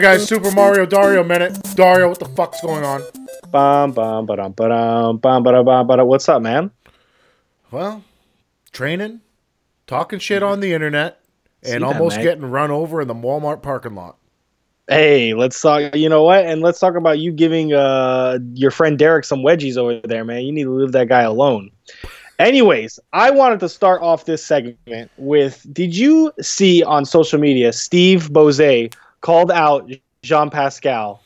Guys, Super Mario Dario minute. Dario, what the fuck's going on? Bum bum ba-dum, ba-dum, bum ba-dum, bum ba-dum. What's up, man? Well, training, talking shit on the internet, and See almost man. getting run over in the Walmart parking lot. Hey, let's talk. You know what? And let's talk about you giving uh your friend Derek some wedgies over there, man. You need to leave that guy alone. Anyways, I wanted to start off this segment with Did you see on social media Steve Bossé called out Jean Pascal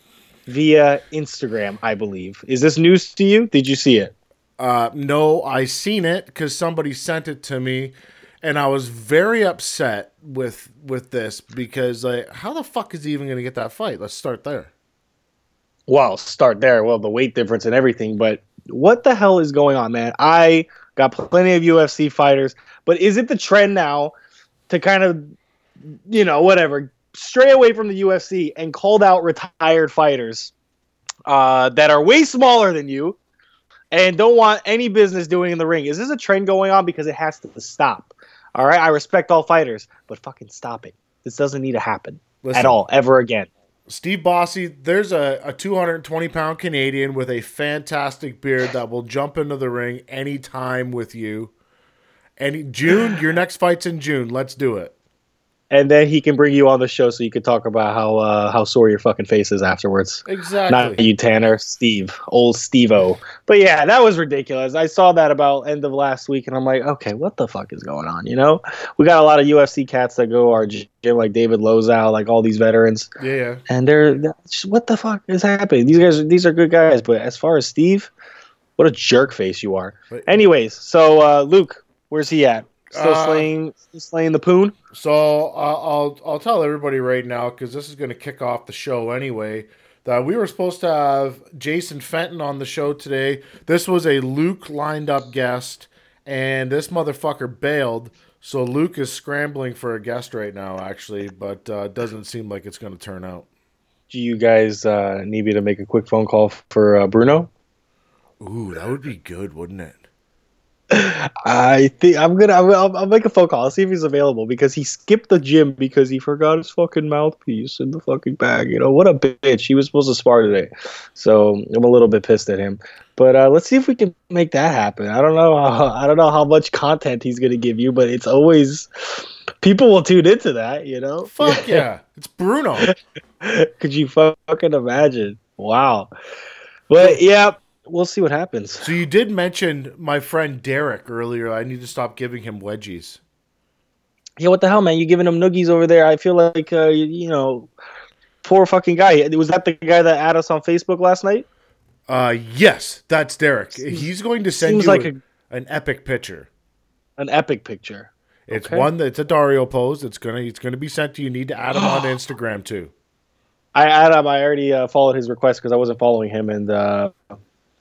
via Instagram, I believe. Is this news to you? Did you see it? Uh, no, I seen it because somebody sent it to me, and I was very upset with with this because like, how the fuck is he even gonna get that fight? Let's start there. Well, start there. Well, the weight difference and everything, but what the hell is going on, man? I got plenty of UFC fighters, but is it the trend now to kind of, you know, whatever, stray away from the UFC and called out retired fighters uh, that are way smaller than you and don't want any business doing in the ring? Is this a trend going on? Because it has to stop. All right, I respect all fighters, but fucking stop it. This doesn't need to happen Listen, at all, ever again. Steve Bossé, there's a, a 220 pound Canadian with a fantastic beard that will jump into the ring anytime with you. And June, your next fight's in June. Let's do it. And then he can bring you on the show so you could talk about how uh, how sore your fucking face is afterwards. Exactly. Not you, Tanner, Steve, old Steve-O. But yeah, that was ridiculous. I saw that about end of last week, and I'm like, okay, what the fuck is going on? You know, we got a lot of UFC cats that go our gym, like David Loiseau, like all these veterans, yeah, yeah. and they're what the fuck is happening? These guys, these are good guys, but as far as Steve, what a jerk face you are. Anyways, so uh, Luke, where's he at? Still Uh, slaying, still slaying the poon. So uh, I'll I'll tell everybody right now because this is going to kick off the show anyway. That we were supposed to have Jason Fenton on the show today. This was a Luke lined up guest, and this motherfucker bailed. So Luke is scrambling for a guest right now, actually, but uh, doesn't seem like it's going to turn out. Do you guys uh, need me to make a quick phone call for uh, Bruno? Ooh, that would be good, wouldn't it? I think I'm gonna. I'll, I'll- make a phone call. I'll see if he's available because he skipped the gym because he forgot his fucking mouthpiece in the fucking bag. You know what a bitch. He was supposed to spar today, so I'm a little bit pissed at him. But uh, let's see if we can make that happen. I don't know. How, I don't know how much content he's gonna give you, but it's always people will tune into that. You know. Fuck yeah, it's Bruno. Could you fucking imagine? Wow. But yeah, we'll see what happens. So you did mention my friend Derek earlier. I need to stop giving him wedgies. Yeah, what the hell, man? You giving him noogies over there? I feel like uh, you, know, poor fucking guy. Was that the guy that added us on Facebook last night? Uh, yes, that's Derek. He's going to send you like a- an epic picture. An epic picture. It's Okay. one that's a Dario pose. It's gonna it's gonna be sent to you. You need to add him on Instagram too. I add him. I already uh, followed his request because I wasn't following him, and uh,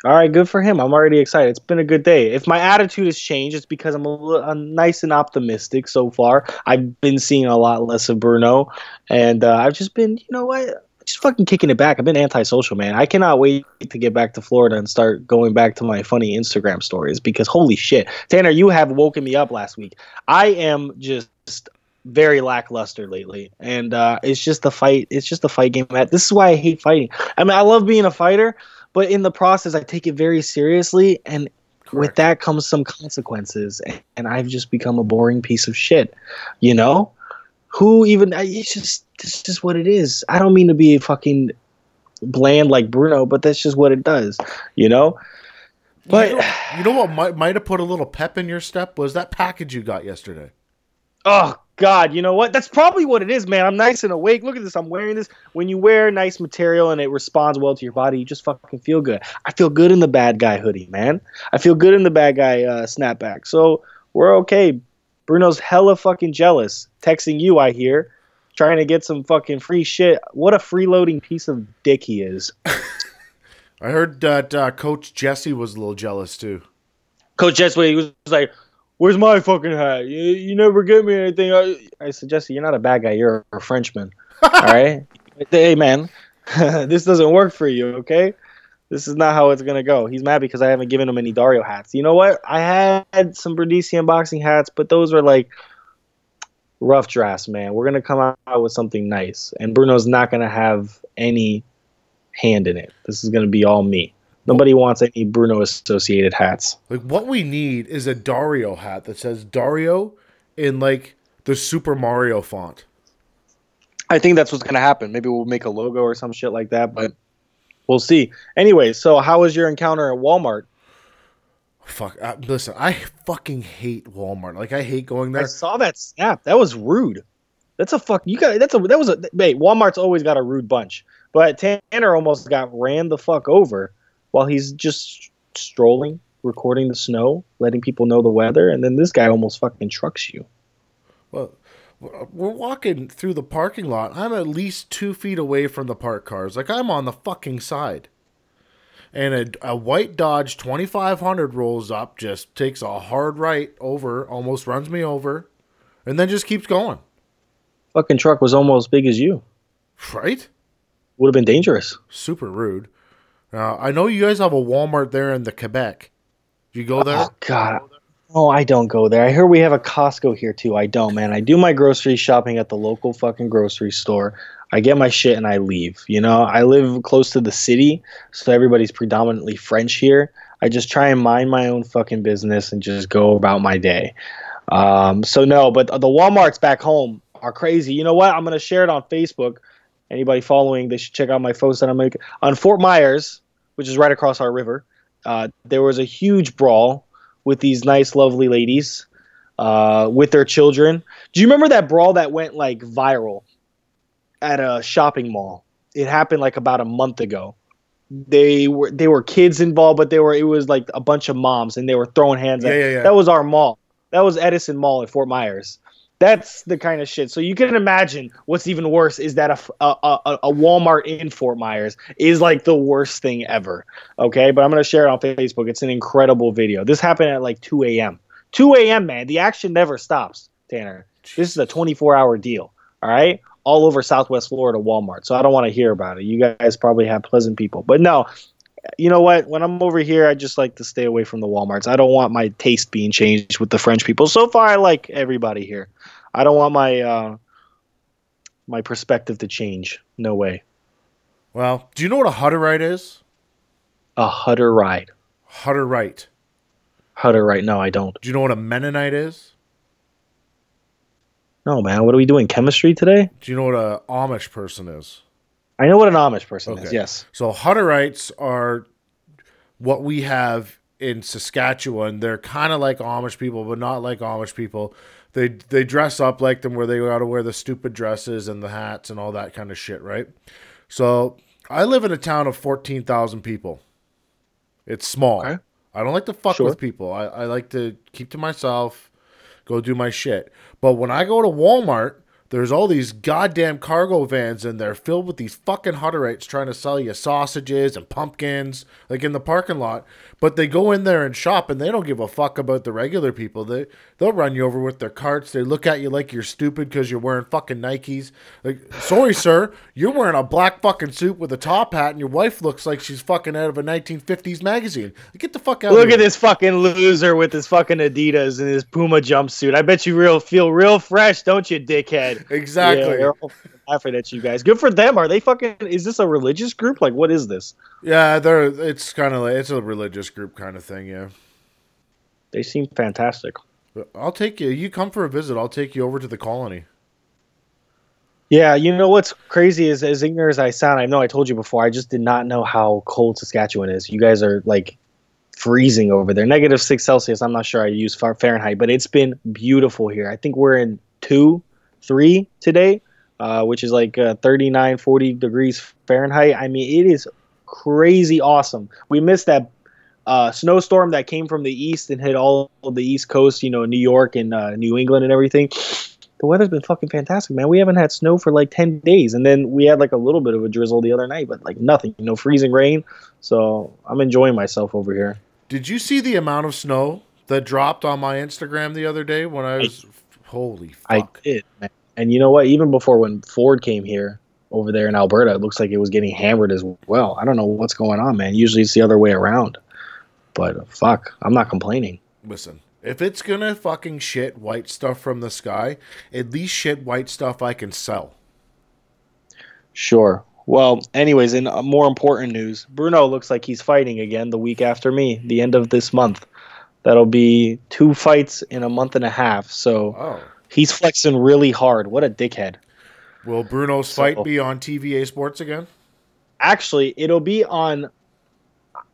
all right, good for him. I'm already excited. It's been a good day. If my attitude has changed, it's because I'm a little I'm nice and optimistic so far. I've been seeing a lot less of Bruno, and uh, I've just been, you know what, just fucking kicking it back. I've been antisocial, man. I cannot wait to get back to Florida and start going back to my funny Instagram stories because holy shit, Tanner, you have woken me up last week. I am just very lackluster lately, and uh, it's just the fight. It's just the fight game. This is why I hate fighting. I mean, I love being a fighter, but in the process, I take it very seriously, and with that comes some consequences. And, and I've just become a boring piece of shit. You know, who even? It's just it's just what it is. I don't mean to be fucking bland like Bruno, but that's just what it does. You know. But you know, you know what might might have put a little pep in your step was that package you got yesterday. Oh God, you know what? That's probably what it is, man. I'm nice and awake. Look at this. I'm wearing this. When you wear nice material and it responds well to your body, you just fucking feel good. I feel good in the bad guy hoodie, man. I feel good in the bad guy uh, snapback. So we're okay. Bruno's hella fucking jealous. Texting you, I hear, trying to get some fucking free shit. What a freeloading piece of dick he is. I heard that uh, Coach Jesse was a little jealous too. Coach Jesse he was like, "Where's my fucking hat? You, you never get me anything." I, I said, "Jesse, you're not a bad guy. You're a Frenchman. All right? Hey, man, this doesn't work for you. Okay? This is not how it's gonna go." He's mad because I haven't given him any Dario hats. You know what? I had some Bredicean boxing hats, but those were like, rough drafts, man. We're gonna come out with something nice, and Bruno's not gonna have any hand in it. This is gonna be all me. Nobody wants any Bruno associated hats. Like what we need is a Dario hat that says Dario in like the Super Mario font. I think that's what's gonna happen. Maybe we'll make a logo or some shit like that, but we'll see. Anyway, so how was your encounter at Walmart? Fuck. Uh, listen, I fucking hate Walmart. Like I hate going there. I saw that snap. That was rude. That's a fuck. You got that's a that was a wait. Walmart's always got a rude bunch, but Tanner almost got ran the fuck over while he's just strolling, recording the snow, letting people know the weather, and then this guy almost fucking trucks you. Well, we're walking through the parking lot. I'm at least two feet away from the parked cars. Like I'm on the fucking side. And a, a white Dodge 2500 rolls up, just takes a hard right over, almost runs me over, and then just keeps going. Fucking truck was almost as big as you. Right? Would have been dangerous. Super rude. Now, I know you guys have a Walmart there in the Quebec. Do you go there? Oh god. Oh, I don't go there. I hear we have a Costco here too. I don't, man. I do my grocery shopping at the local fucking grocery store. I get my shit and I leave. You know, I live close to the city, so everybody's predominantly French here. I just try and mind my own fucking business and just go about my day. Um, so no, but the WalMarts back home are crazy. You know what? I'm gonna share it on Facebook. Anybody following, they should check out my post that I'm making on Fort Myers, which is right across our river. Uh, there was a huge brawl with these nice, lovely ladies uh, with their children. Do you remember that brawl that went like viral at a shopping mall? It happened like about a month ago. They were they were kids involved, but they were it was like a bunch of moms and they were throwing hands. Yeah, at, yeah, yeah. That was our mall. That was Edison Mall at Fort Myers. That's the kind of shit. So you can imagine what's even worse is that a a a Walmart in Fort Myers is like the worst thing ever. Okay, but I'm gonna share it on Facebook. It's an incredible video. This happened at like 2 a.m. 2 a.m. Man, the action never stops. Tanner, this is a 24 hour deal. All right, all over Southwest Florida Walmart. So I don't want to hear about it. You guys probably have pleasant people, but no. You know what? When I'm over here, I just like to stay away from the WalMarts. I don't want my taste being changed with the French people. So far, I like everybody here. I don't want my uh, my perspective to change. No way. Well, do you know what a Hutterite is? A Hutterite. Hutterite. Hutterite. No, I don't. Do you know what a Mennonite is? No, man. What are we doing? Chemistry today? Do you know what a Amish person is? I know what an Amish person is. Yes. So Hutterites are what we have in Saskatchewan. They're kind of like Amish people, but not like Amish people. They they dress up like them, where they got to wear the stupid dresses and the hats and all that kind of shit, right? So I live in a town of fourteen thousand people. It's small. Okay. I don't like to fuck Sure. with people. I, I like to keep to myself, go do my shit. But when I go to Walmart, there's all these goddamn cargo vans in there filled with these fucking Hutterites trying to sell you sausages and pumpkins, like in the parking lot. But they go in there and shop and they don't give a fuck about the regular people. They they'll run you over with their carts. They look at you like you're stupid because you're wearing fucking Nikes. Like, sorry, sir, you're wearing a black fucking suit with a top hat, and your wife looks like she's fucking out of a 1950s magazine. Get the fuck out. Look of here. at this fucking loser with his fucking Adidas and his Puma jumpsuit. I bet you real feel real fresh, don't you, dickhead? Exactly. Yeah, they're all laughing at you guys. Good for them. Are they fucking? Is this a religious group? Like, what is this? Yeah, they're it's kind of like it's a religious group kind of thing. Yeah, They seem fantastic. I'll take you. You come for a visit. I'll take you over to the colony. Yeah, you know what's crazy is as ignorant as I sound, I know I told you before, I just did not know how cold Saskatchewan is. You guys are like freezing over there. Negative six Celsius. I'm not sure I use Fahrenheit, but it's been beautiful here. I think we're in two, three today, uh, which is like uh, 39, 40 degrees Fahrenheit. I mean, it is crazy awesome. We missed that uh, snowstorm that came from the east and hit all of the east coast, you know, New York and uh, New England and everything the weather's been fucking fantastic, man. We haven't had snow for like 10 days. And then we had like a little bit of a drizzle the other night, but like nothing, you know, freezing rain. So I'm enjoying myself over here. Did you see the amount of snow that dropped on my Instagram the other day when I was? Holy I fuck! did, man. And you know what? Even before when Ford came here over there in Alberta, it looks like it was getting hammered as well. I don't know what's going on, man. Usually it's the other way around. But fuck, I'm not complaining. Listen, If it's gonna fucking shit white stuff from the sky, at least shit white stuff I can sell. Sure. Well, anyways, in more important news, Bruno looks like he's fighting again the week after me, the end of this month. That'll be two fights in a month and a half. So Oh. he's flexing really hard. What a dickhead. Will Bruno's So- fight be on TVA Sports again? Actually, it'll be on.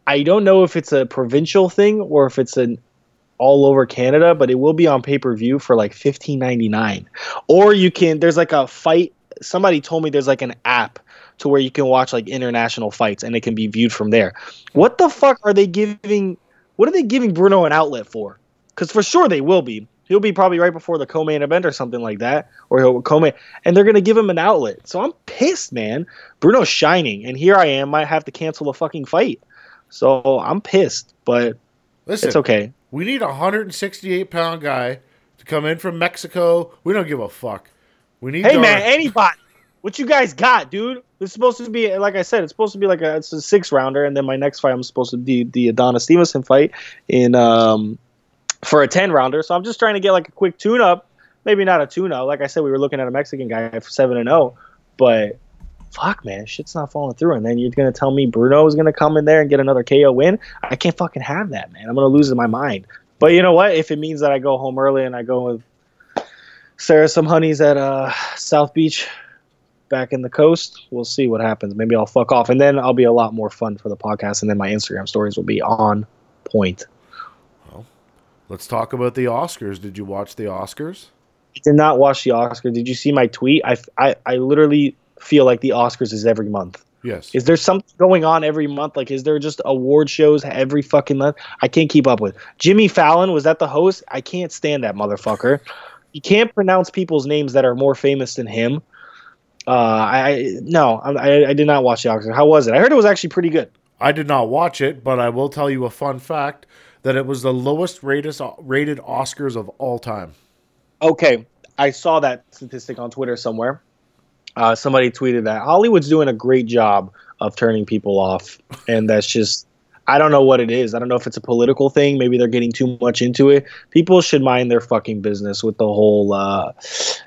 I don't know if it's a provincial thing or if it's an all over Canada, but it will be on pay per view for like fifteen ninety nine. Or you can. There's like a fight. Somebody told me there's like an app to where you can watch like international fights and it can be viewed from there. What the fuck are they giving? What are they giving Bruno an outlet for? Because for sure they will be. He'll be probably right before the co-main event or something like that, or he'll co-main, and they're gonna give him an outlet. So I'm pissed, man. Bruno's shining, and here I am, might have to cancel a fucking fight. So I'm pissed, but Listen, it's okay. we need a 168 pound guy to come in from Mexico. We don't give a fuck. We need. Hey our- man, anybody? What you guys got, dude? It's supposed to be like I said. It's supposed to be like a it's a six rounder, and then my next fight I'm supposed to be the Adonis Stevenson fight in um for a ten rounder. So I'm just trying to get like a quick tune up. Maybe not a tune up. Like I said, we were looking at a Mexican guy for seven and zero, but fuck, man, shit's not falling through. And then you're gonna tell me Bruno is gonna come in there and get another KO win? I can't fucking have that, man. I'm gonna lose my mind. But you know what? If it means that I go home early and I go with Sarah some honeys at uh, South Beach back in the coast. We'll see what happens. Maybe I'll fuck off, and then I'll be a lot more fun for the podcast, and then my Instagram stories will be on point. Let's talk about the Oscars. Did you watch the Oscars? I did not watch the Oscars. Did you see my tweet? I, I, I literally feel like the Oscars is every month. Yes. Is there something going on every month? Like, is there just award shows every fucking month? I can't keep up with. Jimmy Fallon was that the host? I can't stand that motherfucker. You can't pronounce people's names that are more famous than him. Uh, I no, I, I, did not watch the Oscars. How was it? I heard it was actually pretty good. I did not watch it, but I will tell you a fun fact that it was the lowest rated rated Oscars of all time. Okay, I saw that statistic on Twitter somewhere. Uh, somebody tweeted that Hollywood's doing a great job of turning people off, and that's just I don't know what it is. I don't know if it's a political thing. Maybe they're getting too much into it. People should mind their fucking business with the whole, uh,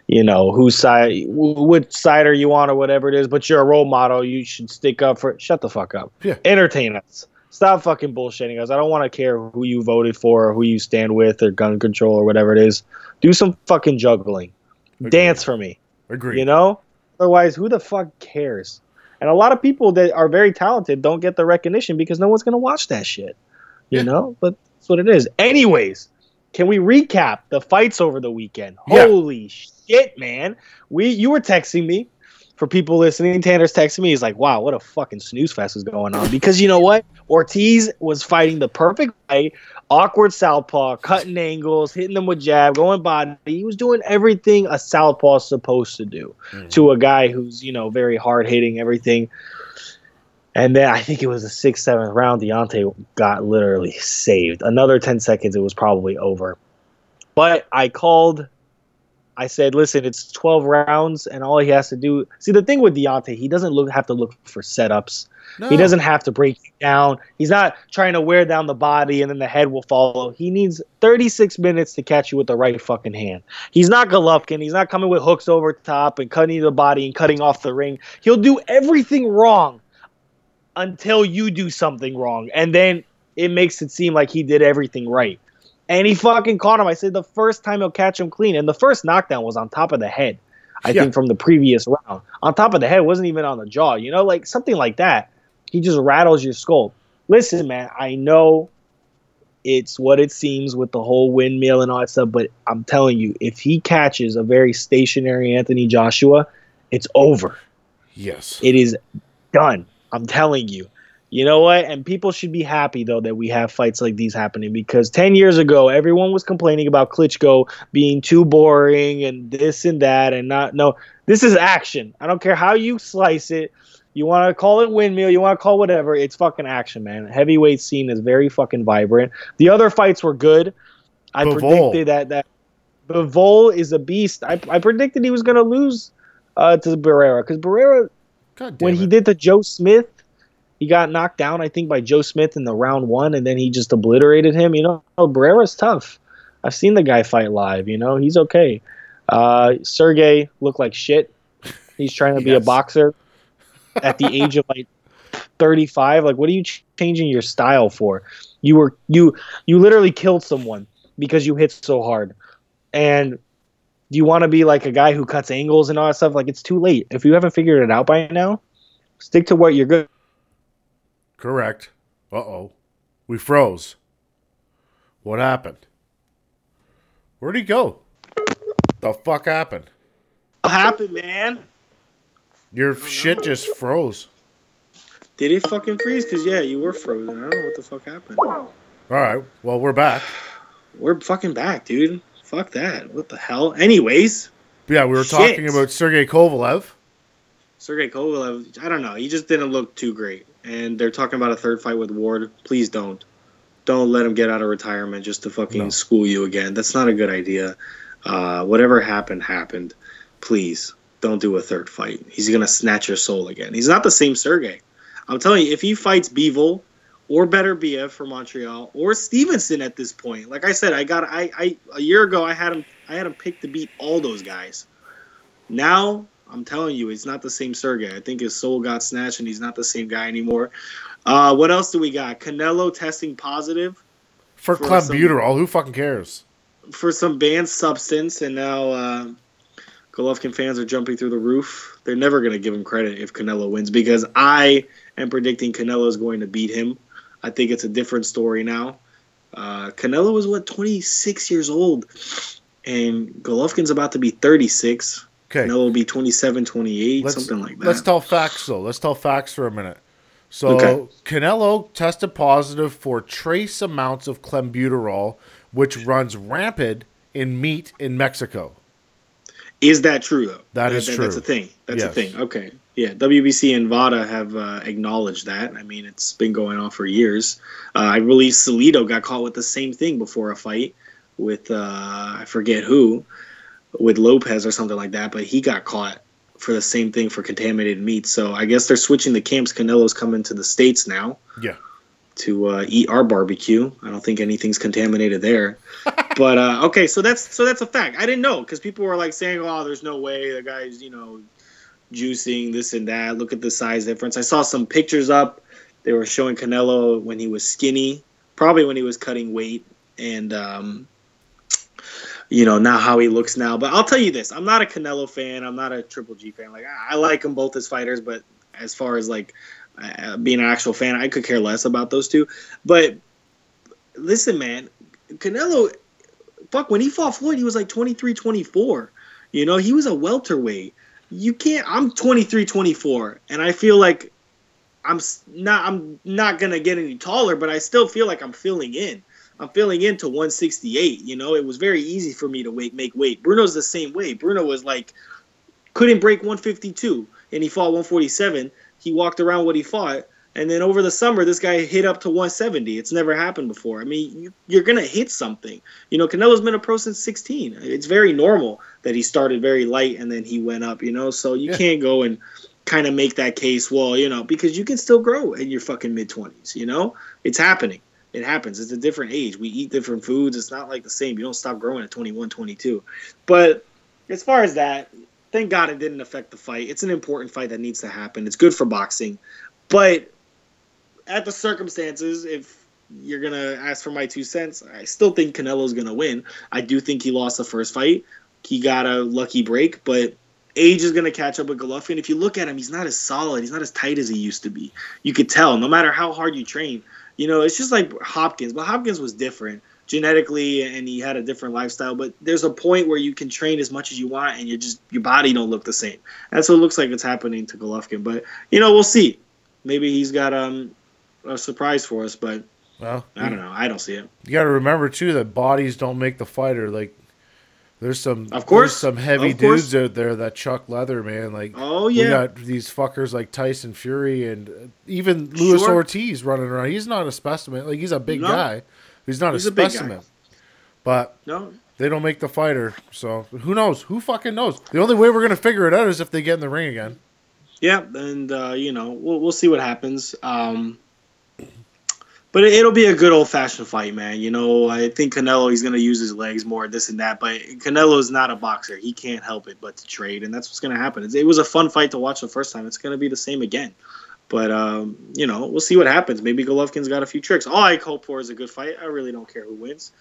you know, whose side, which side are you on or whatever it is. But you're a role model. You should stick up for. Shut the fuck up. Yeah. Entertain us. Stop fucking bullshitting us. I don't want to care who you voted for or who you stand with or gun control or whatever it is. Do some fucking juggling. Agreed. Dance for me. Agree. You know? Otherwise, who the fuck cares? And a lot of people that are very talented don't get the recognition because no one's going to watch that shit. You Yeah. know? But that's what it is. Anyways, can we recap the fights over the weekend? Yeah. Holy shit, man. We you were texting me. For people listening, Tanner's texting me. He's like, "Wow, what a fucking snooze fest is going on." Because you know what, Ortiz was fighting the perfect way, awkward southpaw, cutting angles, hitting them with jab, going body. He was doing everything a southpaw is supposed to do Mhm. to a guy who's you know very hard hitting everything. And then I think it was the sixth, seventh round. Deontay got literally saved. Another ten seconds, it was probably over. But I called. I said, "Listen, it's twelve rounds, and all he has to do." See, the thing with Deontay, he doesn't look have to look for setups. No. He doesn't have to break down. He's not trying to wear down the body and then the head will follow. He needs 36 minutes to catch you with the right fucking hand. He's not Golovkin. He's not coming with hooks over top and cutting the body and cutting off the ring. He'll do everything wrong until you do something wrong. And then it makes it seem like he did everything right. And he fucking caught him. I said the first time he'll catch him clean. And the first knockdown was on top of the head. I Yeah. think from the previous round. On top of the head, wasn't even on the jaw. You know, like something like that. He just rattles your skull. Listen, man, I know it's what it seems with the whole windmill and all that stuff, but I'm telling you, if he catches a very stationary Anthony Joshua, it's over. Yes. It is done. I'm telling you. You know what? And people should be happy though that we have fights like these happening because 10 years ago everyone was complaining about Klitschko being too boring and this and that and not no. This is action. I don't care how you slice it. You want to call it windmill, you want to call whatever, it's fucking action, man. Heavyweight scene is very fucking vibrant. The other fights were good. I Bivol. predicted that that Bivol is a beast. I, I predicted he was going to lose uh, to Barrera because Barrera when it. he did the Joe Smith, he got knocked down, I think, by Joe Smith in the round one, and then he just obliterated him. You know, Barrera's tough. I've seen the guy fight live. You know, he's okay. Uh, Sergey looked like shit. He's trying to be Yes. a boxer at the age of like 35. Like, what are you ch- changing your style for? You were you you literally killed someone because you hit so hard, and do you want to be like a guy who cuts angles and all that stuff. Like, it's too late. If you haven't figured it out by now, stick to what you're good. Correct. Uh oh. We froze. What happened? Where'd he go? The fuck happened? What happened, man? Your shit just froze. Did it fucking freeze? Cause yeah, you were frozen. I don't know what the fuck happened. All right. Well, we're back. We're fucking back, dude. Fuck that. What the hell? Anyways, Yeah, we were Shit. talking about Sergey Kovalev. Sergey Kovalev, I don't know. He just didn't look too great. And they're talking about a third fight with Ward. Please don't. Don't let him get out of retirement just to fucking No. school you again. That's not a good idea. Uh, whatever happened, happened. Please don't do a third fight. He's going to snatch your soul again. He's not the same Sergey. I'm telling you, if he fights Bivol or Beterbiev for Montreal or Stevenson at this point, like I said, I got I, I a year ago I had him I had him picked to beat all those guys. Now I'm telling you, he's not the same Sergey. I think his soul got snatched, and he's not the same guy anymore. Uh, what else do we got? Canelo testing positive For, For clenbuterol, who fucking cares? for some banned substance, and now uh, Golovkin fans are jumping through the roof. They're never going to give him credit if Canelo wins because I am predicting Canelo is going to beat him. I think it's a different story now. Uh, Canelo is what 26 years old, and Golovkin's about to be 36. Okay. Canelo will be 27, 28, Let's- something like that. Let's tell facts though. Let's tell facts for a minute. So Okay. Canelo tested positive for trace amounts of clenbuterol, which runs rampant in meat in Mexico. Is that true though? That is That's true. That's a thing. That's Yes. a thing. Okay. Yeah. WBC and VADA have uh, acknowledged that. I mean, it's been going on for years. Uh, I believe Salido got caught with the same thing before a fight with uh, I forget who, with Lopez or something like that. But he got caught for the same thing for contaminated meat. So I guess they're switching the camps. Canelo's coming to the states now. Yeah. To uh, eat our barbecue. I don't think anything's contaminated there. but uh, okay, so that's so that's a fact. I didn't know because people were like saying, "Oh, there's no way the guy's you know juicing this and that. Look at the size difference." I saw some pictures up. They were showing Canelo when he was skinny, probably when he was cutting weight, and um, you know now how he looks now. But I'll tell you this: I'm not a Canelo fan. I'm not a Triple G fan. Like I I like them both as fighters, but as far as like uh, being an actual fan, I could care less about those two. But listen, man, Canelo, fuck, when he fought Floyd, he was like 23, 24. You know, he was a welterweight. You can't. I'm 23, 24, and I feel like I'm not. I'm not gonna get any taller, but I still feel like I'm filling in. I'm filling into 168. You know, it was very easy for me to weight, make weight. Bruno's the same way. Bruno was like couldn't break 152, and he fought 147. He walked around what he fought, and then over the summer, this guy hit up to 170. It's never happened before. I mean, you, you're gonna hit something. You know, Canelo's been a pro since 16. It's very normal that he started very light and then he went up. You know, so you Yeah. can't go and kind of make that case. Well, you know, because you can still grow in your fucking mid 20s. You know, it's happening. It happens. It's a different age. We eat different foods. It's not like the same. You don't stop growing at 21, 22. But as far as that, thank God it didn't affect the fight. It's an important fight that needs to happen. It's good for boxing. But at the circumstances, if you're gonna ask for my two cents, I still think Canelo's gonna win. I do think he lost the first fight. He got a lucky break, but age is gonna catch up with Golovkin. If you look at him, he's not as solid. He's not as tight as he used to be. You could tell, no matter how hard you train. You know, it's just like Hopkins, but Hopkins was different genetically and he had a different lifestyle but there's a point where you can train as much as you want and you just your body don't look the same. That's what it looks like it's happening to Golovkin but you know we'll see. Maybe he's got um a surprise for us but Well, I don't know. I don't see it. you got to remember too that bodies don't make the fighter. Like, there's some, Of course. there's some heavy course. dudes out there that chuck leather, man. Like, oh yeah, we got these fuckers like Tyson Fury and uh, even Luis Sure. Ortiz running around. He's not a specimen. Like, he's a big No. guy. He's not He's a a specimen. But no they don't make the fighter. So who knows? Who fucking knows? The only way we're gonna figure it out is if they get in the ring again. yeah and uh, you know we'll, we'll see what happens um But it, it'll be a good old fashioned fight, man. You know, I think Canelo he's gonna use his legs more, this and that. But Canelo is not a boxer; he can't help it but to trade, and that's what's gonna happen. It was a fun fight to watch the first time. It's gonna be the same again. But um, you know, we'll see what happens. Maybe Golovkin's got a few tricks. All I hope for is a good fight. I really don't care who wins.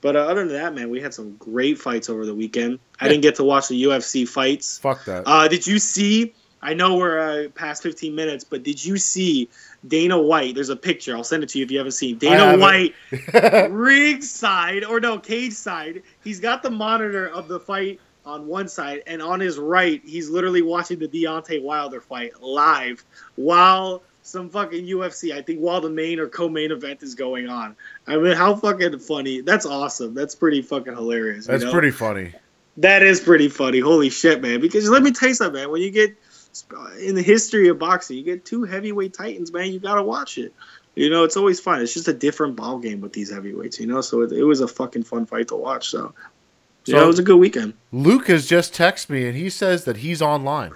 But uh, other than that, man, we had some great fights over the weekend. I didn't get to watch the UFC fights. Fuck that. Uh, did you see? I know we're uh, past 15 minutes, but did you see Dana White? There's a picture. I'll send it to you if you haven't seen. Dana. White, ringside or no cage side. He's got the monitor of the fight on one side, and on his right, he's literally watching the Deontay Wilder fight live while some fucking UFC. I think while the main or co-main event is going on. I mean, how fucking funny! That's awesome. That's pretty fucking hilarious. you That's know? pretty funny. That is pretty funny. Holy shit, man! Because let me tell you something, man. When you get in the history of boxing, you get two heavyweight titans, man. You gotta watch it. You know, it's always fun. It's just a different ball game with these heavyweights. You know, so it, it was a fucking fun fight to watch. So, So- know, it was a good weekend. Luke has just texted me and he says that he's online.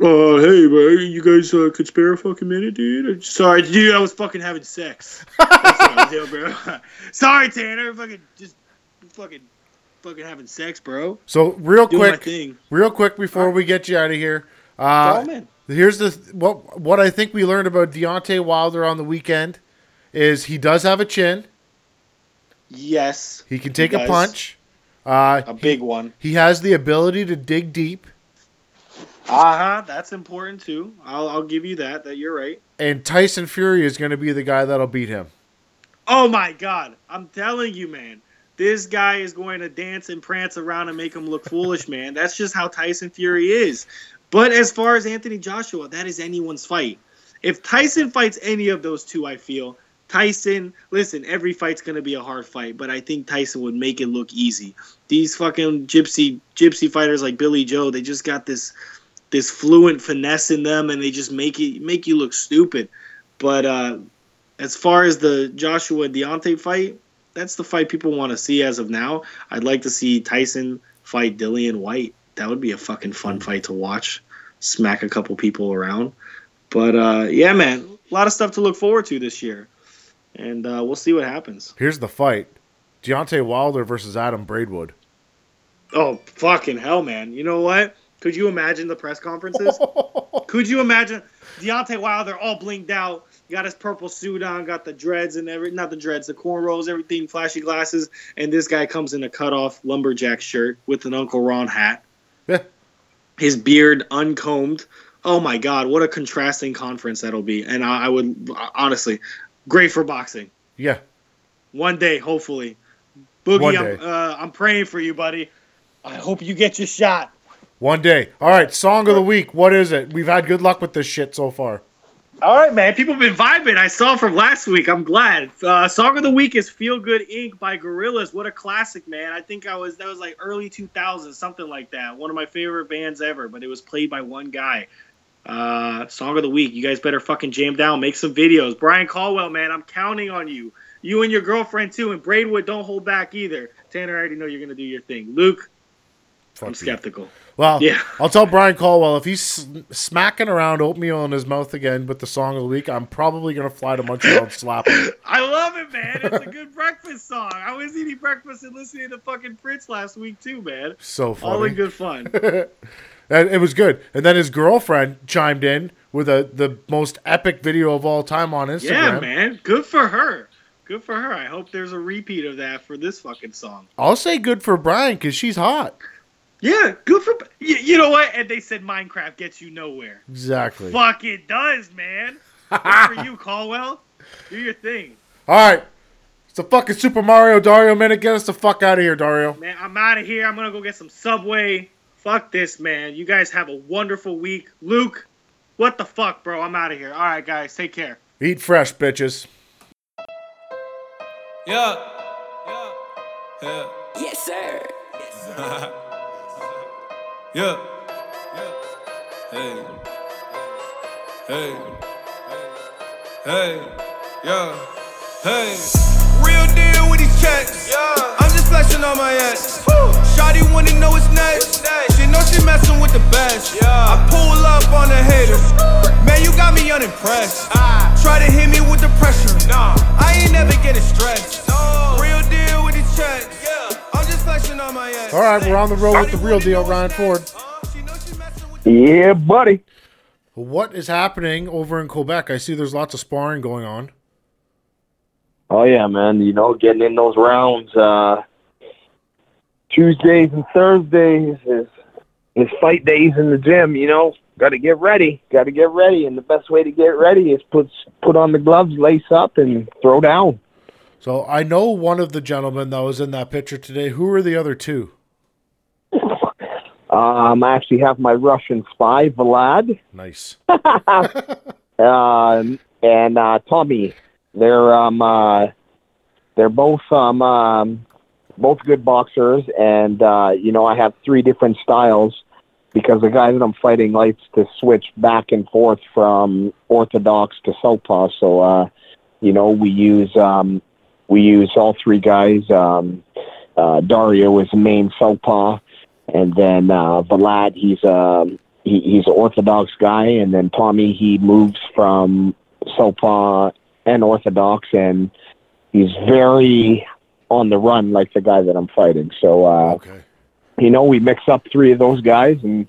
Oh, hey, man, you guys uh, could spare a fucking minute, dude? Sorry, dude, I was fucking having sex. That's what I was doing, bro. Sorry, Tanner, fucking just fucking fucking having sex, bro. So real Doing quick, real quick before we get you out of here, uh, here's the what what I think we learned about Deontay Wilder on the weekend is he does have a chin. Yes, He can take a does. punch. Uh, a big one. he has the ability to dig deep, Uh huh. That's important too. I'll I'll give you that. That you're right. and Tyson Fury is going to be the guy that'll beat him. Oh my god! I'm telling you, man. This guy is going to dance and prance around and make him look foolish, man. That's just how Tyson Fury is. But as far as Anthony Joshua, that is anyone's fight. If Tyson fights any of those two, I feel Tyson. Listen, every fight's gonna be a hard fight, but I think Tyson would make it look easy. These fucking gypsy gypsy fighters like Billy Joe, they just got this this fluent finesse in them, and they just make it make you look stupid. But uh, as far as the Joshua Deontay fight, that's the fight people want to see as of now. I'd like to see Tyson fight Dillian Whyte. That would be a fucking fun fight to watch. Smack a couple people around. But uh, yeah, man, a lot of stuff to look forward to this year, and uh, we'll see what happens. Here's the fight: Deontay Wilder versus Adam Braidwood. Oh fucking hell, man! You know what? Could you imagine the press conferences? Could you imagine Deontay Wilder all blinked out, got his purple suit on, got the dreads and every not the dreads, the cornrows, everything, flashy glasses, and this guy comes in a cut off lumberjack shirt with an Uncle Ron hat. His beard uncombed. Oh my God, what a contrasting conference that'll be! And I, I would honestly, great for boxing. Yeah, One day, hopefully, Boogie, I'm, uh, I'm praying for you, buddy. I hope you get your shot. one day. All right, song of the week. What is it? We've had good luck with this shit so far. All right, man. People have been vibing. I saw from last week. I'm glad. Uh, Song of the week is "Feel Good Inc." by Gorillaz. What a classic, man! I think I was that was like early 2000s, something like that. One of my favorite bands ever. But it was played by one guy. Uh, song of the week. You guys better fucking jam down. Make some videos. Brian Caldwell, man. I'm counting on you. You and your girlfriend too. And Braidwood, don't hold back either. Tanner, I already know you're gonna do your thing. Luke, Fuck I'm you. Well, Yeah. I'll tell Brian Caldwell if he's smacking around oatmeal in his mouth again with the song of the week, I'm probably gonna fly to Montreal and slap him. I love it, man. It's a good breakfast song. I was eating breakfast and listening to fucking Prince last week too, man. So fun. All in good fun. And it was good. And then his girlfriend chimed in with a the most epic video of all time on Instagram. yeah, man. Good for her. Good for her. I hope there's a repeat of that for this fucking song. I'll say good for Brian because she's hot. Yeah, good for. You, you know what? And they said Minecraft gets you nowhere. Exactly. Fuck it does, man. Good for you, Caldwell. Do your thing, All right. It's a fucking Super Mario Dario minute. Get us the fuck out of here, Dario. man. I'm out of here. I'm gonna go get some Subway. Fuck this, man. You guys have a wonderful week, Luke. What the fuck, bro? I'm out of here. All right, guys. Take care. Eat fresh, bitches. Yeah. Yeah. Yeah. Yes, sir. Yeah. Hey. Hey. Hey. Yeah. Hey. Real deal with these checks. Yeah. I'm just flashing on my ex. Shawty wanna know what's next. She know she messing with the best. Yeah. I pull up on the haters. Man, you got me unimpressed. Ah. Try to hit me with the pressure. Nah, I ain't never getting stressed. No. All right, we're on the road with the real deal, Ryan Ford. She knows she messing with Yeah, buddy. What is happening over in Quebec? I see there's lots of sparring going on. Oh yeah, man. You know, getting in those rounds. Uh, Tuesdays and Thursdays is is fight days in the gym. You know, got to get ready. Got to get ready, and the best way to get ready is put put on the gloves, lace up, and throw down. So I know one of the gentlemen that was in that picture today. Who are the other two? Um, I actually have my Russian spy, Vlad, Nice. um, and uh, Tommy. They're um, uh, they're both um, um, both good boxers, and uh, you know I have three different styles because the guy that I'm fighting likes to switch back and forth from orthodox to southpaw. So uh, you know we use um, we use all three guys. Um, uh, Dario is the main southpaw, and then uh, Vlad he's um, he, he's an orthodox guy, and then Tommy he moves from southpaw and orthodox, and he's very on the run like the guy that I'm fighting. So uh, Okay. you know, we mix up three of those guys, and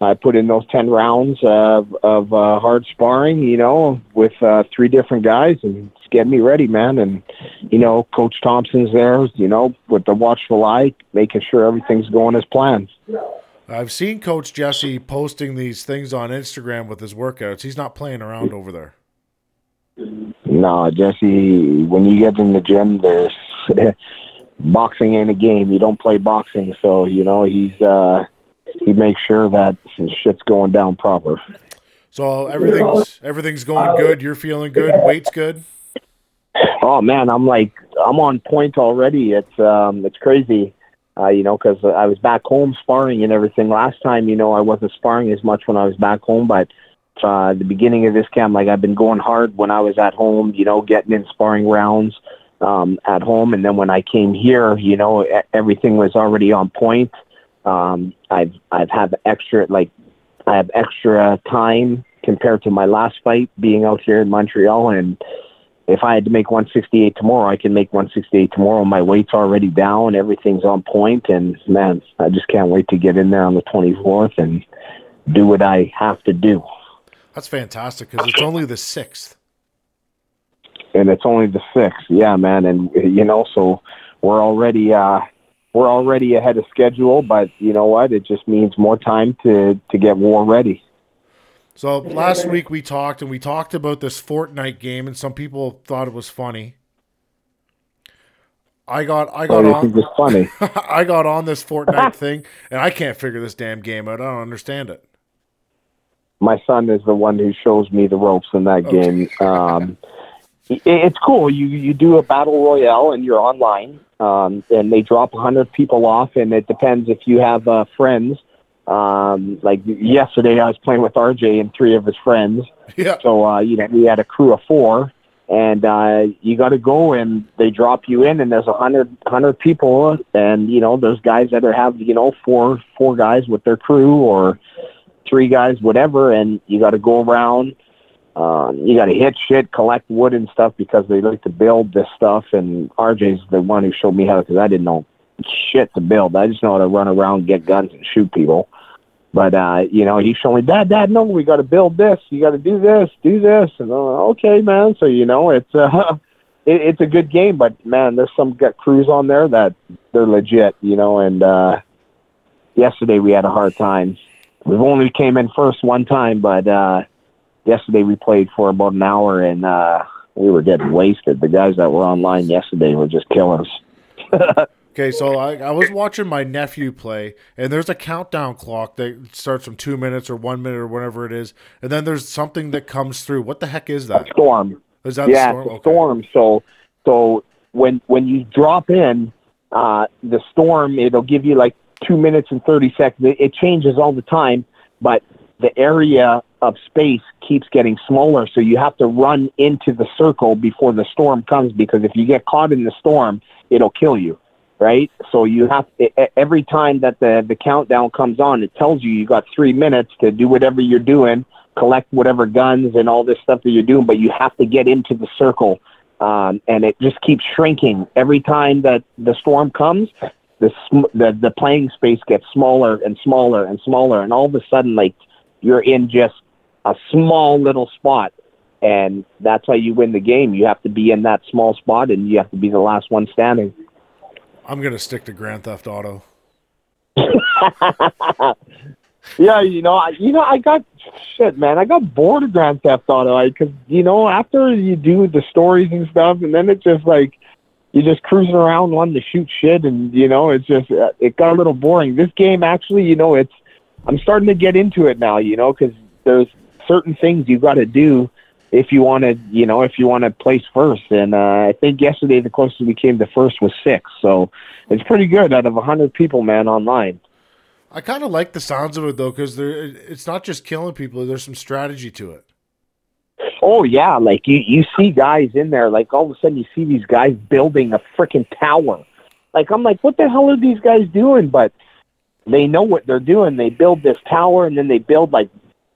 I put in those ten rounds of of uh, hard sparring. You know, with uh, three different guys, and getting me ready, man. And you know, Coach Thompson's there. You know, with the watchful eye, making sure everything's going as planned. I've seen Coach Jesse posting these things on Instagram with his workouts. He's not playing around over there. No, Jesse, when you get in the gym, there's boxing ain't a game. You don't play boxing, so you know he's uh he makes sure that shit's going down proper. So everything's everything's going good. You're feeling good. Weight's good. Oh man, I'm like I'm on point already. It's um it's crazy. Uh, you know, because I was back home sparring and everything. Last time, you know, I wasn't sparring as much when I was back home, but uh, the beginning of this camp, like I've been going hard when I was at home, you know, getting in sparring rounds um, at home, and then when I came here, you know, everything was already on point. Um, I've I've had extra like I have extra time compared to my last fight being out here in Montreal, and if I had to make 168 tomorrow, I can make 168 tomorrow. My weight's already down, everything's on point, and man, I just can't wait to get in there on the 24th and do what I have to do. That's fantastic because it's only the sixth. and it's only the sixth. Yeah, man, and you know, so we're already uh, we're already ahead of schedule. But you know what? It just means more time to to get war ready. So last week we talked and we talked about this Fortnite game, and some people thought it was funny. I got I Oh, got this is on just funny. I got on this Fortnite thing, and I can't figure this damn game out. I don't understand it. My son is the one who shows me the ropes in that game. Um, it's cool. You you do a battle royale and you're online, um, and they drop a hundred people off, and it depends if you have uh, friends. Um, like yesterday, I was playing with RJ and three of his friends. Yeah, So uh, you know, we had a crew of four, and uh, you got to go, and they drop you in, and there's a hundred hundred people, and you know, those guys that are have you know four four guys with their crew or three guys, whatever, and you got to go around. Um, you got to hit shit, collect wood and stuff because they like to build this stuff. And RJ's the one who showed me how because I didn't know shit to build. I just know how to run around, get guns, and shoot people. But uh, you know, he's showing me, Dad, Dad, no, we got to build this. You got to do this, do this, and I'm okay, man. So you know, it's uh, it, it's a good game, but man, there's some got crews on there that they're legit, you know. And uh, yesterday we had a hard time. We've only came in first one time, but uh, yesterday we played for about an hour and uh, we were getting wasted. The guys that were online yesterday were just killers. Okay, so I, I was watching my nephew play, and there's a countdown clock that starts from two minutes or one minute or whatever it is, and then there's something that comes through. What the heck is that? Storm. Is that yeah, the storm? it's a storm. So, so when when you drop in, uh, the storm it'll give you like two minutes and thirty seconds. It, it changes all the time, but the area of space keeps getting smaller. So you have to run into the circle before the storm comes because if you get caught in the storm, it'll kill you. Right, so you have e- every time that the the countdown comes on, it tells you you got three minutes to do whatever you're doing collect whatever guns and all this stuff that you're doing, but you have to get into the circle. Um, and it just keeps shrinking every time that the storm comes. The, the the playing space gets smaller and smaller and smaller, and all of a sudden, like you're in just a small little spot, and that's how you win the game. You have to be in that small spot, and you have to be the last one standing. I'm gonna stick to Grand Theft Auto. yeah, you know, I, you know, I got shit, man. I got bored of Grand Theft Auto because you know after you do the stories and stuff, and then it's just like you're just cruising around wanting to shoot shit, and you know, it's just uh, it got a little boring. This game actually, you know, it's I'm starting to get into it now, you know, because there's certain things you got to do if you want to, you know, if you want to place first. And uh, I think yesterday the closest we came to first was six, so it's pretty good out of a hundred people, man, online. I kind of like the sounds of it though, because it's not just killing people. There's some strategy to it. Oh yeah, like you you see guys in there, like all of a sudden you see these guys building a freaking tower. Like I'm like, what the hell are these guys doing? But they know what they're doing. They build this tower and then they build like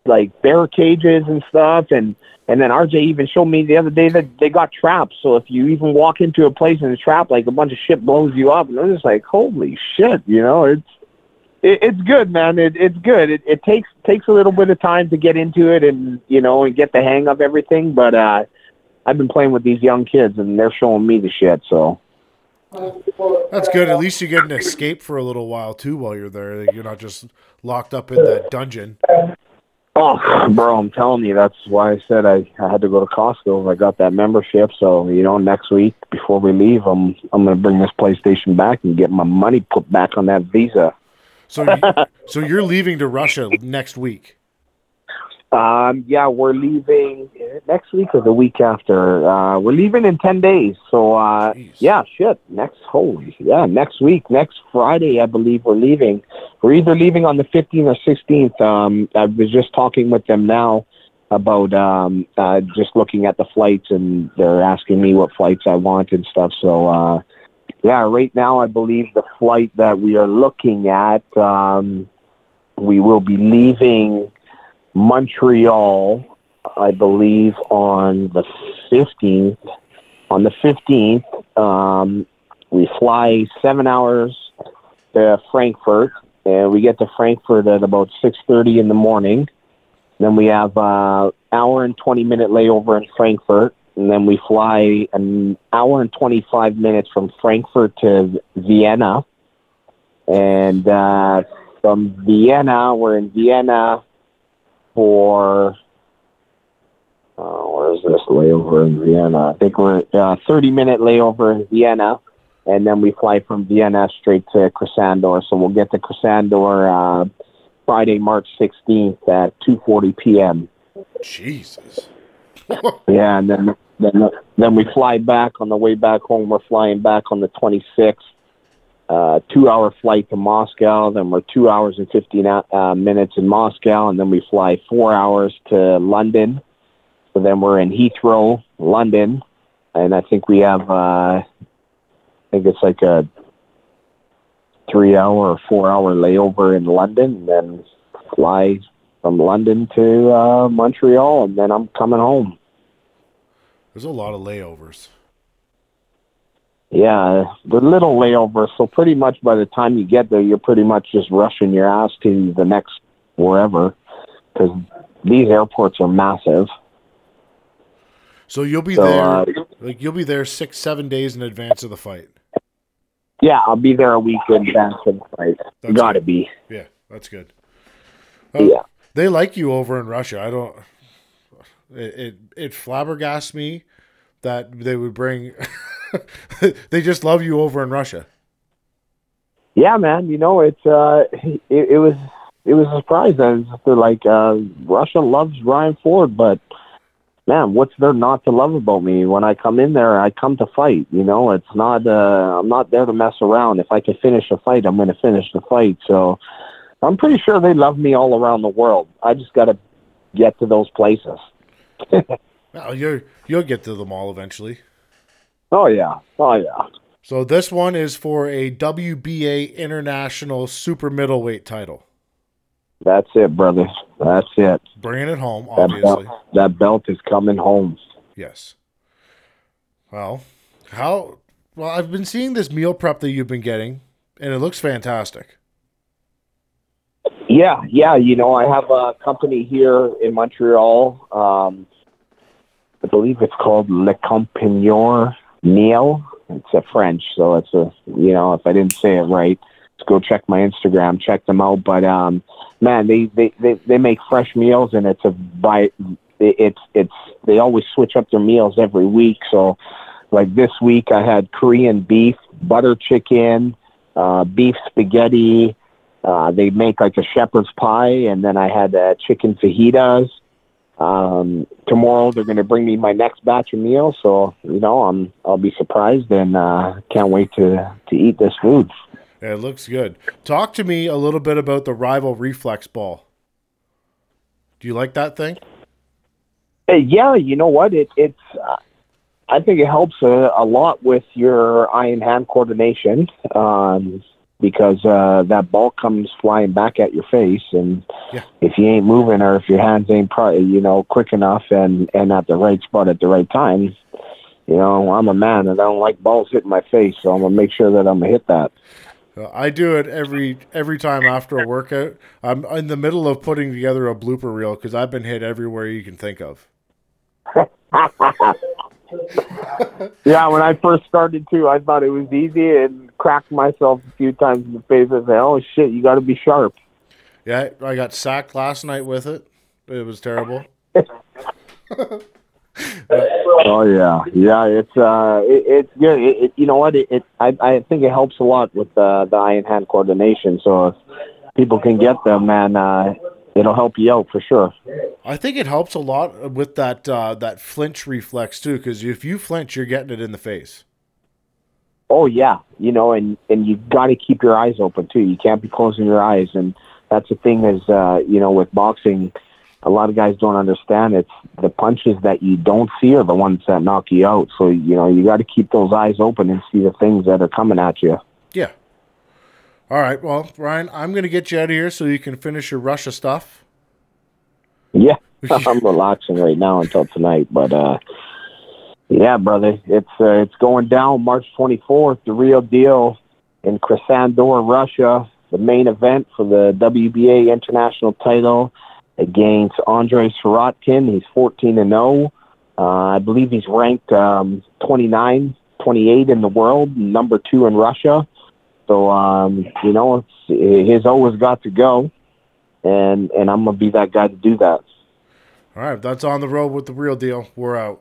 like bear cages and stuff and and then RJ even showed me the other day that they got traps. So if you even walk into a place in a trap, like a bunch of shit blows you up, and I'm just like, holy shit, you know, it's it, it's good, man. It, it's good. It, it takes takes a little bit of time to get into it and you know and get the hang of everything. But uh, I've been playing with these young kids and they're showing me the shit. So that's good. At least you get an escape for a little while too while you're there. You're not just locked up in that dungeon. Oh, bro, I'm telling you, that's why I said I, I had to go to Costco. I got that membership, so you know, next week before we leave, I'm I'm gonna bring this PlayStation back and get my money put back on that Visa. So, you, so you're leaving to Russia next week. Um, yeah, we're leaving next week or the week after. Uh, we're leaving in ten days. So, uh, yeah, shit. Next, holy, yeah, next week, next Friday, I believe we're leaving. We're either leaving on the fifteenth or sixteenth. Um, I was just talking with them now about um, uh, just looking at the flights, and they're asking me what flights I want and stuff. So, uh, yeah, right now I believe the flight that we are looking at, um, we will be leaving Montreal, I believe, on the 15th. On the 15th, um, we fly seven hours to Frankfurt, and we get to Frankfurt at about 6.30 in the morning. Then we have an hour and 20 minute layover in Frankfurt and then we fly an hour and 25 minutes from Frankfurt to Vienna. And uh, from Vienna, we're in Vienna for, uh, where is this layover in Vienna? I think we're uh, 30 minute layover in Vienna. And then we fly from Vienna straight to Krasnodar. So we'll get to Krasnodar uh, Friday, March 16th at 2.40 p.m. Jesus. yeah, and then then then we fly back on the way back home. We're flying back on the 26th. Uh, two hour flight to Moscow. Then we're two hours and 15 uh, minutes in Moscow, and then we fly four hours to London. So then we're in Heathrow, London, and I think we have. Uh, I think it's like a three hour or four hour layover in London, and then fly from London to uh, Montreal, and then I'm coming home. There's a lot of layovers. Yeah, the little layover. So pretty much by the time you get there, you're pretty much just rushing your ass to the next wherever, because these airports are massive. So you'll be so, there, uh, like you'll be there six, seven days in advance of the fight. Yeah, I'll be there a week in advance of the fight. Got to be. Yeah, that's good. Yeah, they like you over in Russia. I don't. It it, it flabbergasts me that they would bring. they just love you over in Russia. Yeah, man. You know, it's uh, it, it was it was a surprise. They're like uh, Russia loves Ryan Ford, but man, what's there not to love about me? When I come in there, I come to fight. You know, it's not. Uh, I'm not there to mess around. If I can finish a fight, I'm going to finish the fight. So, I'm pretty sure they love me all around the world. I just got to get to those places. well, you you'll get to them all eventually. Oh yeah, oh yeah. So this one is for a WBA International Super Middleweight title. That's it, brother. That's it. Bringing it home, That obviously. belt, that belt is coming home. Yes. Well, how? Well, I've been seeing this meal prep that you've been getting, and it looks fantastic. Yeah, yeah. You know, I have a company here in Montreal. Um, I believe it's called Le Compagnon Meal. It's a French, so it's a you know, if I didn't say it right, go check my Instagram, check them out. But um, man, they they they, they make fresh meals, and it's a by it's it's they always switch up their meals every week. So, like this week, I had Korean beef, butter chicken, uh, beef spaghetti. Uh, they make like a shepherd's pie, and then I had uh, chicken fajitas. Um, tomorrow they're going to bring me my next batch of meals, so you know I'm I'll be surprised and uh, can't wait to to eat this food. It looks good. Talk to me a little bit about the rival reflex ball. Do you like that thing? Uh, yeah, you know what? It it's uh, I think it helps a, a lot with your eye and hand coordination um, because uh, that ball comes flying back at your face, and Yeah. if you ain't moving or if your hands ain't pro- you know quick enough and and at the right spot at the right time, you know I'm a man and I don't like balls hitting my face, so I'm gonna make sure that I'm gonna hit that. I do it every every time after a workout. I'm in the middle of putting together a blooper reel because I've been hit everywhere you can think of. Yeah, when I first started too, I thought it was easy and cracked myself a few times in the face. I said, "Oh shit, you got to be sharp." Yeah, I got sacked last night with it. It was terrible. Oh yeah, yeah. It's uh, it, it's good. It, it, you know what? It, it I I think it helps a lot with uh, the eye and hand coordination. So if people can get them, and uh, it'll help you out for sure. I think it helps a lot with that uh, that flinch reflex too, because if you flinch, you're getting it in the face. Oh yeah, you know, and and you got to keep your eyes open too. You can't be closing your eyes, and that's the thing is, uh, you know, with boxing, a lot of guys don't understand. It's the punches that you don't see are the ones that knock you out. So you know, you got to keep those eyes open and see the things that are coming at you. Yeah. All right. Well, Ryan, I'm going to get you out of here so you can finish your Russia stuff. Yeah, I'm relaxing right now until tonight, but uh, yeah, brother, it's uh, it's going down March 24th, the real deal in Krasnodar, Russia. The main event for the WBA international title against Andrei Sirotkin. He's 14 and 0. Uh, I believe he's ranked um, 29, 28 in the world, number two in Russia. So um, you know, his has got to go and and I'm gonna be that guy to do that. All right. That's on the road with the real deal. We're out.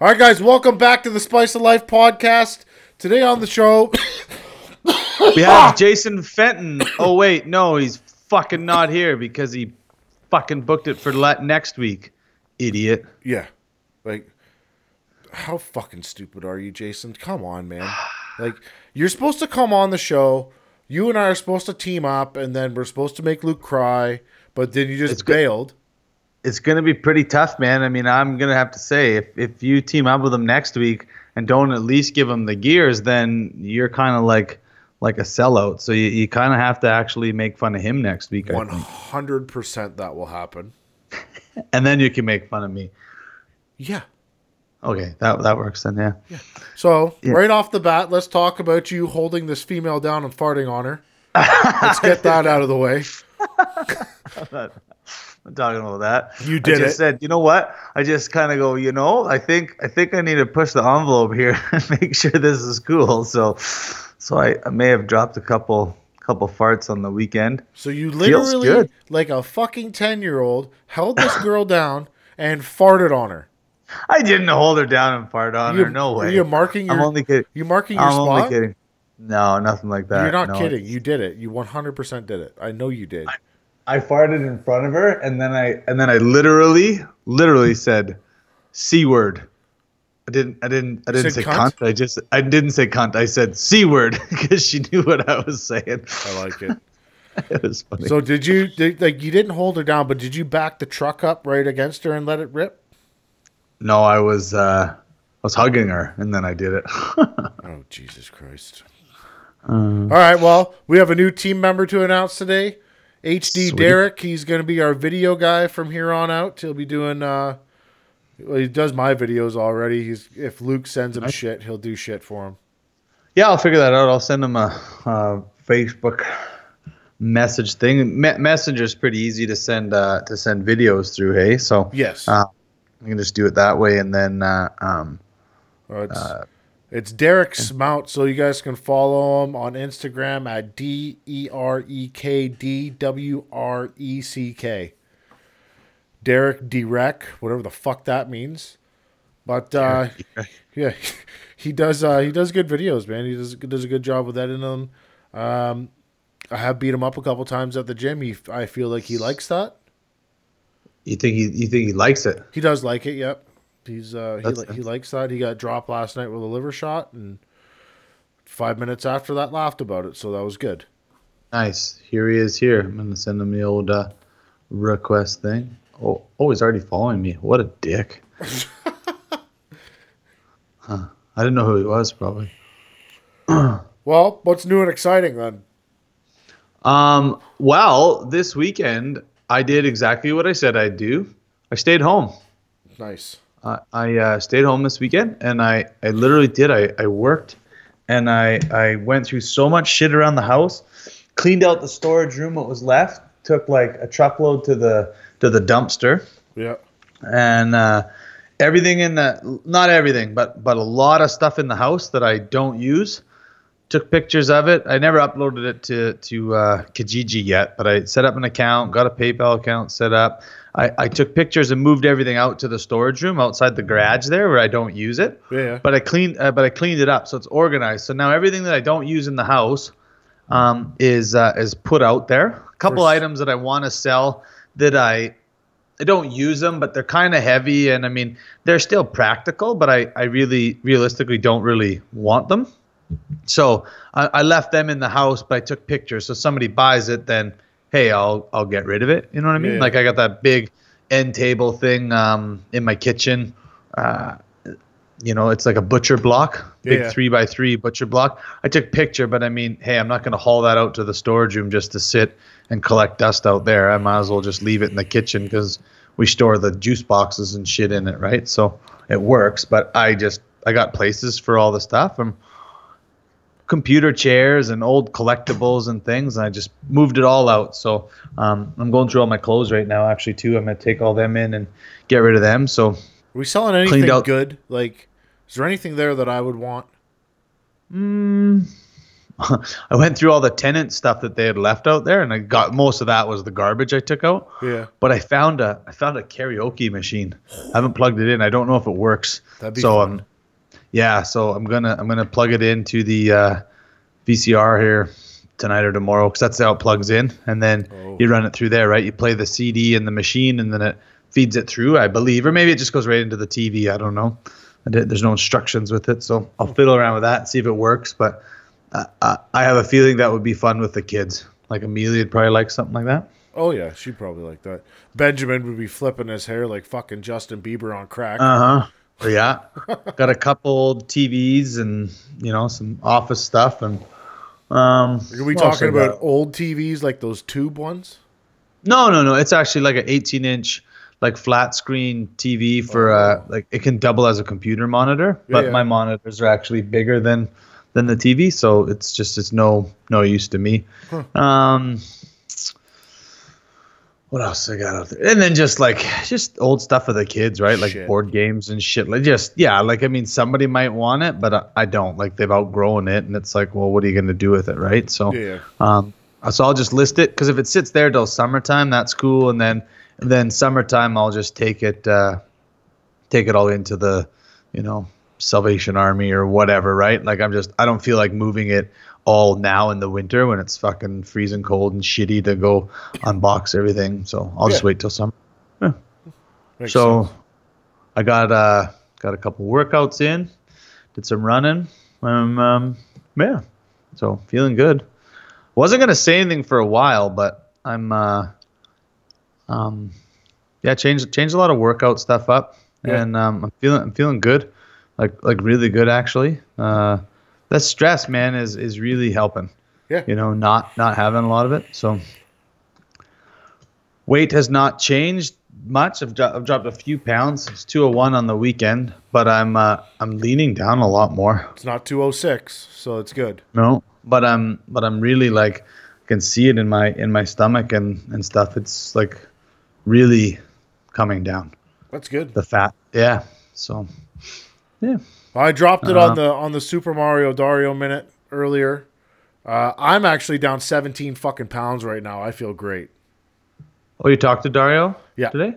All right, guys. Welcome back to the Spice of Life podcast. Today on the show, We have Jason Fenton. Oh wait, no, he's fucking not here because he fucking booked it for le- next week. Idiot. yeah, like, how fucking stupid are you, Jason? Come on, man. Like, you're supposed to come on the show. You and I are supposed to team up, and then we're supposed to make Luke cry, but then you just It's good. bailed. It's gonna be pretty tough, man. I mean, I'm gonna have to say, if if you team up with them next week and don't at least give them the gears, then you're kind of like like a sellout. So you, you kind of have to actually make fun of him next week, One hundred percent that will happen. and then you can make fun of me. Yeah. Okay, that that works then. Yeah. So right off the bat, let's talk about you holding this female down and farting on her. let's get that out of the way. I'm talking about that. You did it. I just it. said, you know what? I just kind of go, you know, I think I think I need to push the envelope here and make sure this is cool. So, so I, I may have dropped a couple couple farts on the weekend. So you literally, like a fucking ten year old, held this girl down and farted on her. I didn't hold her down and fart on You- her. No way. You're marking your. I'm only kidding. you marking your I'm spot. only kidding. No, nothing like that. You're not No. kidding. You did it. You 100% did it. I know you did. I farted in front of her, and then I and then I literally, literally said, "c word." I didn't. I didn't. I didn't say cunt? cunt. I just. I didn't say cunt. I said c word because she knew what I was saying. I like it. It was funny. So did you did, like you didn't hold her down, but did you back the truck up right against her and let it rip? no, I was. uh I was hugging her, and then I did it. Oh Jesus Christ! All right, well we have a new team member to announce today. HD Sweet. Derek, he's going to be our video guy from here on out. He'll be doing. uh well, he does my videos already. He's if Luke sends him shit, he'll do shit for him. Yeah, I'll figure that out. I'll send him a, a Facebook message thing. Me- Messenger's pretty easy to send uh, to send videos through. Hey, so Yes, uh, I can just do it that way, and then uh, um, Uh, it's, Derek Smout, so you guys can follow him on Instagram at D E R E K D W R E C K. Derek Derek, whatever the fuck that means. But uh, yeah, he does uh, he does good videos, man. He does does a good job with editing them. Um, I have beat him up a couple times at the gym. He I feel like he likes that. you think he you think he likes it? He does like it. Yep. He's uh, he li- he likes that. He got dropped last night with a liver shot, and five minutes after that, laughed about it. So that was good. Nice. Here he is. Here, I'm gonna send him the old uh, request thing. Oh, oh, he's already following me. What a dick. huh. I didn't know who he was. Probably. Well, what's new and exciting then? Um, well, this weekend I did exactly what I said I'd do. I stayed home. Nice. I, I uh, stayed home this weekend, and I, I literally did. I, I worked, and I, I went through so much shit around the house, cleaned out the storage room, what was left, took like a truckload to the to the dumpster, Yeah. and uh, everything in the not everything, but but a lot of stuff in the house that I don't use. Took pictures of it. I never uploaded it to to uh, Kijiji yet, but I set up an account, got a PayPal account set up. I, I took pictures and moved everything out to the storage room outside the garage there where I don't use it. Yeah. But I cleaned, uh, but I cleaned it up so it's organized. So now everything that I don't use in the house um, is uh, is put out there. A couple First- items that I want to sell that I I don't use them, but they're kind of heavy, and I mean they're still practical, but I I really realistically don't really want them. So I, I left them in the house, but I took pictures. So somebody buys it, then hey, I'll I'll get rid of it. You know what I mean? Yeah. Like I got that big end table thing um, in my kitchen. Uh, you know, it's like a butcher block, big Yeah. three by three butcher block. I took picture, but I mean, hey, I'm not going to haul that out to the storage room just to sit and collect dust out there. I might as well just leave it in the kitchen because we store the juice boxes and shit in it, right? So it works. But I just I got places for all the stuff. I'm computer chairs and old collectibles and things. And I just moved it all out. So um, I'm going through all my clothes right now, actually, too. I'm going to take all them in and get rid of them. So Are we selling anything out- good? Like, is there anything there that I would want? Hmm I went through all the tenant stuff that they had left out there, and I got most of that was the garbage I took out. Yeah. But I found a I found a karaoke machine. I haven't plugged it in. I don't know if it works. That'd be so fun. um, yeah. So I'm gonna I'm gonna plug it into the uh, VCR here tonight or tomorrow because that's how it plugs in, and then Oh. you run it through there, right? You play the CD in the machine, and then it feeds it through, I believe, or maybe it just goes right into the TV. I don't know. I did, there's no instructions with it, so I'll fiddle around with that and see if it works. But uh, uh, I have a feeling that would be fun with the kids. Like Amelia would probably like something like that. Oh yeah, she'd probably like that. Benjamin would be flipping his hair like fucking Justin Bieber on crack. Uh huh. Yeah. Got a couple old TVs and you know some office stuff and um. Are we talking about old TVs like those tube ones? No, no, no. It's actually like an 18 inch like flat screen TV for uh like it can double as a computer monitor, but yeah. my monitors are actually bigger than than the TV, so it's just it's no no use to me. Um what else I got out there? And then just like just old stuff for the kids, right? Like Shit. board games and shit. Like just yeah, like I mean somebody might want it, but I, I don't. Like they've outgrown it and it's like, well, what are you going to do with it, right? So Yeah. um, so I'll just list it because if it sits there till summertime, that's cool, and then then summertime I'll just take it uh, take it all into the you know Salvation Army or whatever, right? Like I'm just I don't feel like moving it all now in the winter when it's fucking freezing cold and shitty to go unbox everything. So I'll just Yeah. wait till summer. Makes so sense. I got uh got a couple workouts in, did some running. Um, um yeah. So feeling good. Wasn't gonna say anything for a while, but I'm uh um yeah, changed changed a lot of workout stuff up. Yeah. And um I'm feeling I'm feeling good. Like like really good actually. Uh that stress, man, is is really helping. Yeah. You know, not not having a lot of it. So weight has not changed much. I've, dro- I've dropped a few pounds. It's 201 on the weekend, but I'm uh, I'm leaning down a lot more. It's not 206, so it's good. No, but I'm but I'm really like I can see it in my in my stomach and and stuff. It's like really coming down. That's good. The fat, yeah. So yeah, I dropped it Uh, on the on the Super Mario Dario minute earlier. Uh, I'm actually down 17 fucking pounds right now. I feel great. Oh, you talked to Dario? Yeah. Today?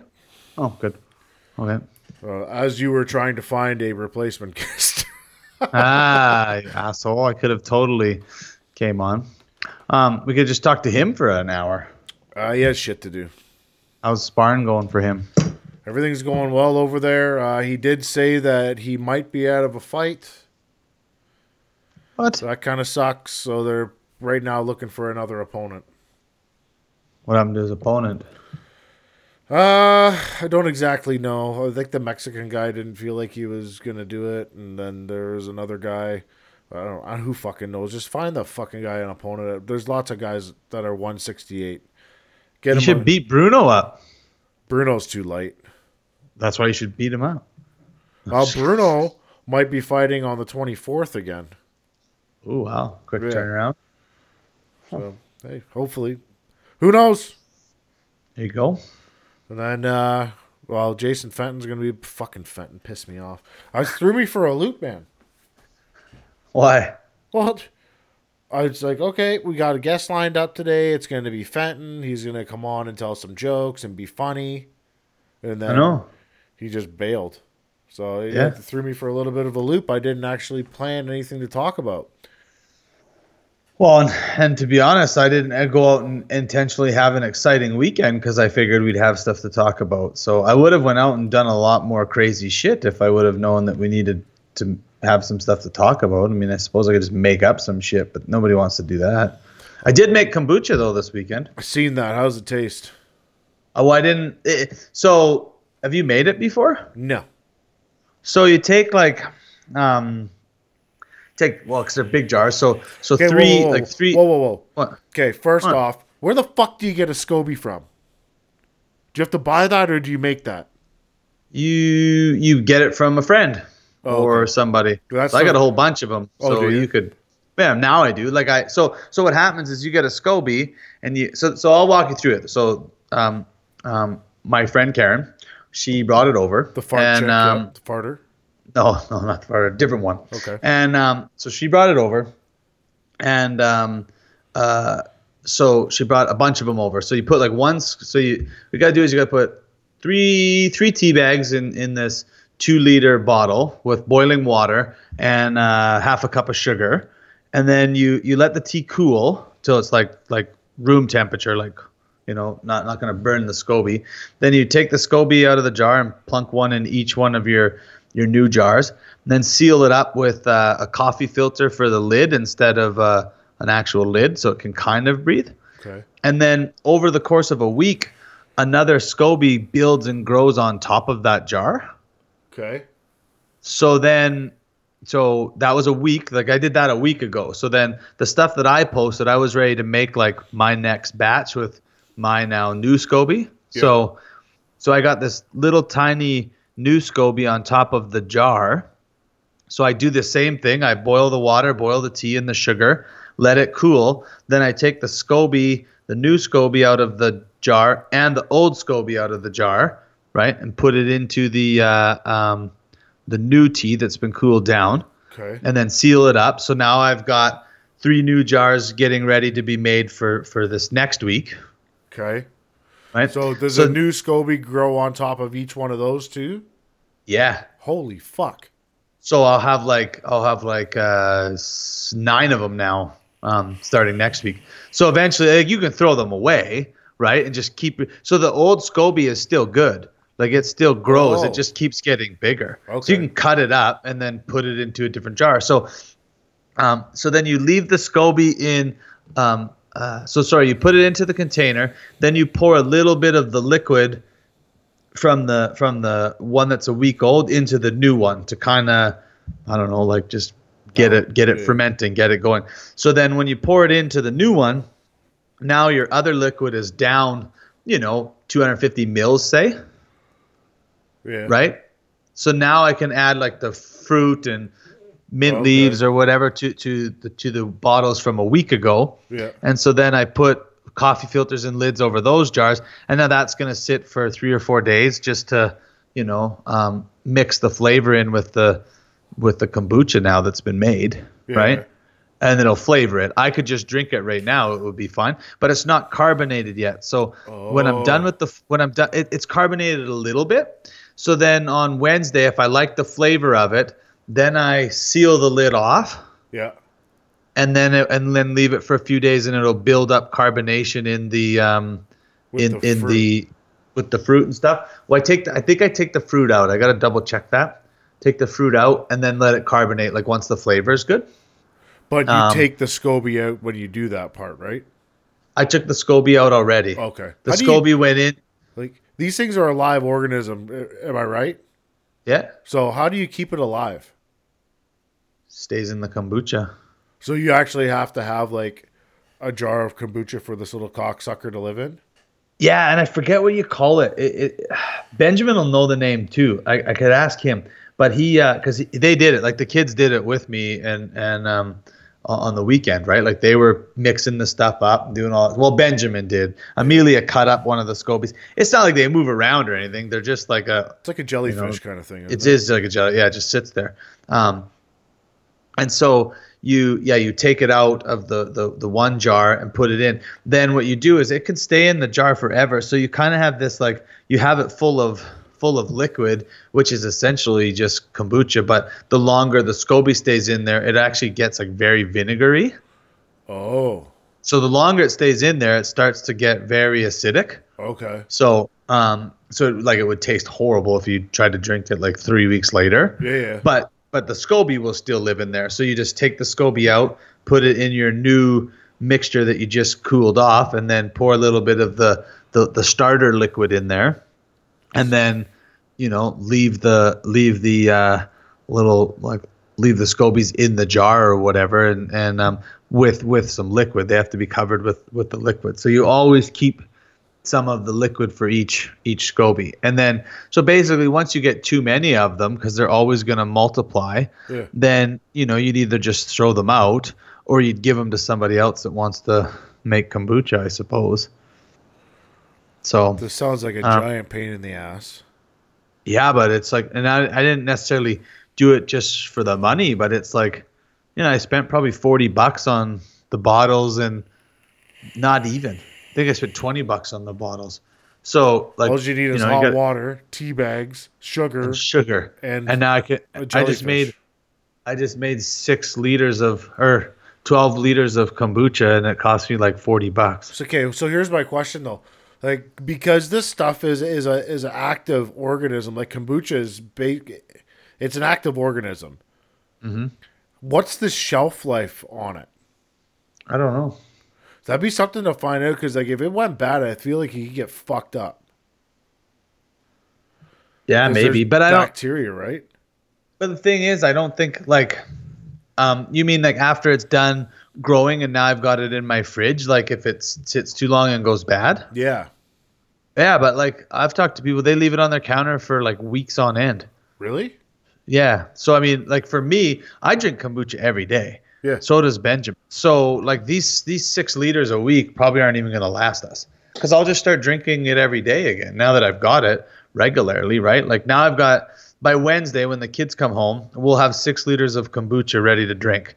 Oh, good. Okay. Uh, as you were trying to find a replacement guest. ah, asshole! I could have totally came on. Um, we could just talk to him for an hour. uh, he has shit to do. How's sparring going for him? Everything's going well over there. Uh, he did say that he might be out of a fight. What? So that kind of sucks. So they're right now looking for another opponent. What happened to his opponent? Uh, I don't exactly know. I think the Mexican guy didn't feel like he was gonna do it, and then there was another guy. I don't. I, who fucking knows? Just find the fucking guy an opponent. There's lots of guys that are 168. Get You him. should on- beat Bruno up. Bruno's too light. That's why you should beat him up. Well, Bruno might be fighting on the 24th again. Oh wow, quick Yeah. turnaround. So hey, hopefully, who knows? There you go. And then, uh, well, Jason Fenton's gonna be fucking Fenton. Piss me off. I threw me for a loop, man. Why? Well, I was like, okay, we got a guest lined up today. It's going to be Fenton. He's going to come on and tell some jokes and be funny. And then, I know. He just bailed. So yeah, Yeah. threw me for a little bit of a loop. I didn't actually plan anything to talk about. Well, and, and to be honest, I didn't go out and intentionally have an exciting weekend because I figured we'd have stuff to talk about. So I would have went out and done a lot more crazy shit if I would have known that we needed to have some stuff to talk about. I mean, I suppose I could just make up some shit, but nobody wants to do that. I did make kombucha though this weekend. I seen that. How's it taste? Oh, I didn't. It, so, have you made it before? No. So you take like, um, take well, because they're big jars. So, so Okay, three, whoa, whoa. like three. Whoa, whoa, whoa. What? Okay, first What? off, where the fuck do you get a SCOBY from? Do you have to buy that or do you make that? You you get it from a friend Oh, or okay. somebody. So I got a whole bunch of them. Oh, so you could. Yeah, now I do. Like I so so what happens is you get a SCOBY and you so so I'll walk you through it. So um um my friend Karen, she brought it over. The fart and, chick, um, yeah, the farter. no, no, not the a different one. Okay. And um, so she brought it over, and um, uh, so she brought a bunch of them over. So you put like one. So you what you gotta do is you gotta put three three tea bags in in this two liter bottle with boiling water and uh, half a cup of sugar, and then you you let the tea cool till it's like like room temperature, like you know, not not gonna burn the SCOBY. Then you take the SCOBY out of the jar and plunk one in each one of your your new jars. And then seal it up with uh, a coffee filter for the lid instead of uh, an actual lid, so it can kind of breathe. Okay. And then over the course of a week, another SCOBY builds and grows on top of that jar. Okay. So then, so that was a week. Like I did that a week ago. So then the stuff that I posted, I was ready to make like my next batch with my now new SCOBY. So, so I got this little tiny new SCOBY on top of the jar. So I do the same thing. I boil the water, boil the tea and the sugar, let it cool. Then I take the SCOBY, the new SCOBY out of the jar and the old SCOBY out of the jar, right? And put it into the uh, um, the new tea that's been cooled down Okay. and then seal it up. So now I've got three new jars getting ready to be made for for this next week, Okay. right? So does So- a new SCOBY grow on top of each one of those two? yeah. Holy fuck. So I'll have like I'll have like uh, nine of them now um, starting next week. So eventually, like, you can throw them away, right, and just keep. So the old SCOBY is still good. Like it still grows. Oh. It just keeps getting bigger. Okay. So you can cut it up and then put it into a different jar. So, um, so then you leave the SCOBY in. Um, uh, so sorry, you put it into the container. Then you pour a little bit of the liquid from the from the one that's a week old into the new one to kind of I don't know, like just get it get it fermenting, get it going. So then when you pour it into the new one, now your other liquid is down, you know, 250 mils, say, Yeah. right? So now I can add like the fruit and mint Okay. leaves or whatever to to the to the bottles from a week ago. Yeah. And so then I put coffee filters and lids over those jars, and now that's going to sit for three or four days just to, you know, um, mix the flavor in with the with the kombucha now that's been made, Yeah. right? And it'll flavor it. I could just drink it right now; it would be fine. But it's not carbonated yet. So when I'm done Oh. with the when I'm done, it, it's carbonated a little bit. So then on Wednesday, if I like the flavor of it, then I seal the lid off Yeah. and then it, and then leave it for a few days and it'll build up carbonation in the um With in the in fruit. the with the fruit and stuff. Well, I take the, I think I take the fruit out. I got to double check that. Take the fruit out and then let it carbonate like once the flavor is good. But you Um, take the SCOBY out when you do that part, right? I took the SCOBY out already. Okay. The do you- SCOBY went in. Like these things are a live organism. Am I right? Yeah. So how do you keep it alive? Stays in the kombucha. So you actually have to have like a jar of kombucha for this little cocksucker to live in. Yeah, and I forget what you call it. it, it Benjamin will know the name too. I, I could ask him, but he because he they did it like the kids did it with me and and um on the weekend, right? Like they were mixing the stuff up doing all. Well, Benjamin did. Amelia cut up one of the scobies. It's not like they move around or anything. They're just like a It's like a jellyfish kind of thing. it it? is like a jelly. Yeah, it just sits there. Um, and so you, yeah, you take it out of the, the the one jar and put it in. Then what you do is it can stay in the jar forever. So you kind of have this like you have it full of full of liquid, which is essentially just kombucha. But the longer the SCOBY stays in there, it actually gets like very vinegary. Oh, So the longer it stays in there, it starts to get very acidic. okay. So um, so like it would taste horrible if you tried to drink it like three weeks later. Yeah, yeah. But but the SCOBY will still live in there. So you just take the SCOBY out, put it in your new mixture that you just cooled off, and then pour a little bit of the the, the starter liquid in there, and then you know leave the leave the uh, little like leave the scobies in the jar or whatever, and and um, with with some liquid. They have to be covered with with the liquid. So you always keep some of the liquid for each each SCOBY. And then so basically once you get too many of them because they're always going to multiply, Yeah. then you know you'd either just throw them out or you'd give them to somebody else that wants to make kombucha, I suppose. So This sounds like a Um, giant pain in the ass. yeah, but it's like, and I, I didn't necessarily do it just for the money, but it's like, you know, I spent probably 40 bucks on the bottles and not even. I think I spent 20 bucks on the bottles. So, like, All you need is know, hot got- water, tea bags, sugar. and sugar. and And, now I can, I just made, I just made six liters of, or 12 liters of kombucha and it cost me like 40 bucks. Okay, so here's my question though. Like because this stuff is is a is an active organism. Like kombucha is ba- it's an active organism. Mm-hmm. What's the shelf life on it? I don't know. That'd be something to find out because like if it went bad, I feel like you could get fucked up. Yeah, maybe, but I don't. bacteria, right? But the thing is, I don't think like, um, you mean like after it's done growing and now I've got it in my fridge. Like if it sits too long and goes bad. Yeah. Yeah, but like I've talked to people, they leave it on their counter for like weeks on end. Really? Yeah. So I mean, like for me, I drink kombucha every day. Yeah. So does Benjamin. So like these these six liters a week probably aren't even gonna last us. Because I'll just start drinking it every day again now that I've got it regularly, right? Like now I've got by Wednesday when the kids come home, we'll have six liters of kombucha ready to drink.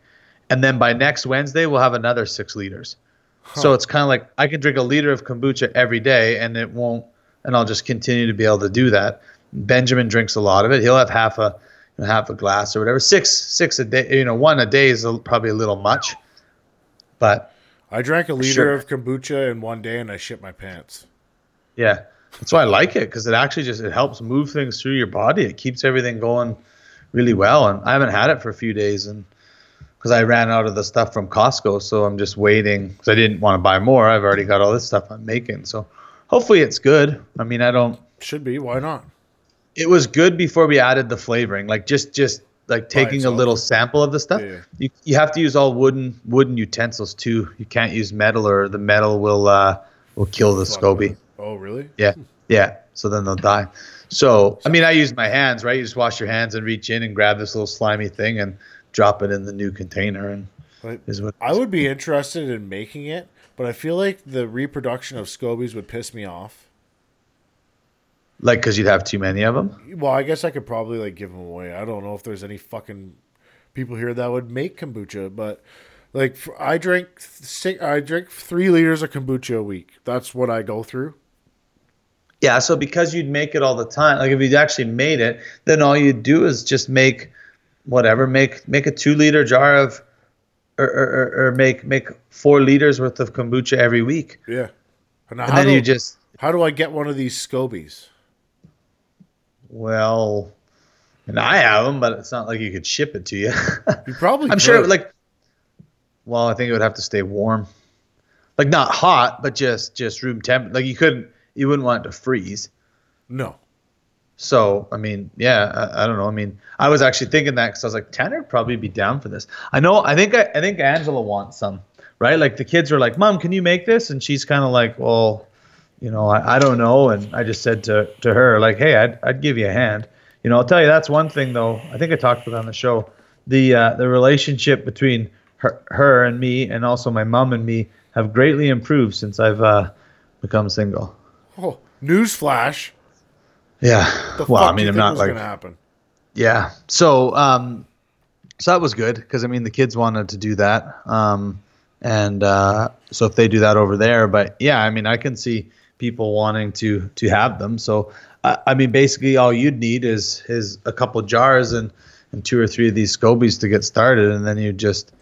And then by next Wednesday we'll have another six liters. So it's kind of like I can drink a liter of kombucha every day and it won't and I'll just continue to be able to do that. Benjamin drinks a lot of it. He'll have half a half a glass or whatever. Six six a day, you know, one a day is a, probably a little much. But I drank a liter Sure. of kombucha in one day and I shit my pants. yeah, that's why I like it because it actually just it helps move things through your body. It keeps everything going really well. And I haven't had it for a few days, and because I ran out of the stuff from Costco, so I'm just waiting because I didn't want to buy more. I've already got all this stuff I'm making, so hopefully it's good. I mean, I don't. Should be. Why not? It was good before we added the flavoring, like just just like taking a little sample of the stuff. Yeah. You you have to use all wooden wooden utensils too. You can't use metal, or the metal will uh will kill the SCOBY. Oh, really? Yeah, yeah. So then they'll die. So I mean, I use my hands, right? You just wash your hands and reach in and grab this little slimy thing and drop it in the new container, and is what. I would be interested in making it, but I feel like the reproduction of scobies would piss me off. Like, because you'd have too many of them. Well, I guess I could probably like give them away. I don't know if there's any fucking people here that would make kombucha, but like I drink six, I drink three liters of kombucha a week. That's what I go through. Yeah. So because you'd make it all the time, like if you'd actually made it, then all you'd do is just make whatever, make make a two liter jar of, or or, or- make make four liters worth of kombucha every week, Yeah. And, and then do, you just how do I get one of these scobies? Well. And I have them, but it's not like you could ship it to you. You probably. I'm sure, could. like, well, I think it would have to stay warm, like not hot, but just just room temp. Like you couldn't, you wouldn't want it to freeze. no. So I mean, yeah, I, I don't know. I mean, I was actually thinking that because I was like, Tanner would probably be down for this. I know. I think I, I think Angela wants some, right? Like the kids were like, "Mom, can you make this?" And she's kind of like, "Well, you know, I, I don't know." And I just said to to her like, "Hey, I'd I'd give you a hand." You know, I'll tell you that's one thing though. I think I talked about it on the show. The uh, the relationship between her her and me, and also my mom and me, have greatly improved since I've uh, become single. Oh, newsflash. Yeah. The well, I mean, I'm not like gonna happen. Yeah. So um so that was good because I mean the kids wanted to do that. Um and uh so if they do that over there, but yeah, I mean I can see people wanting to to have them. So I, I mean basically all you'd need is is a couple jars and and two or three of these scobies to get started and then you just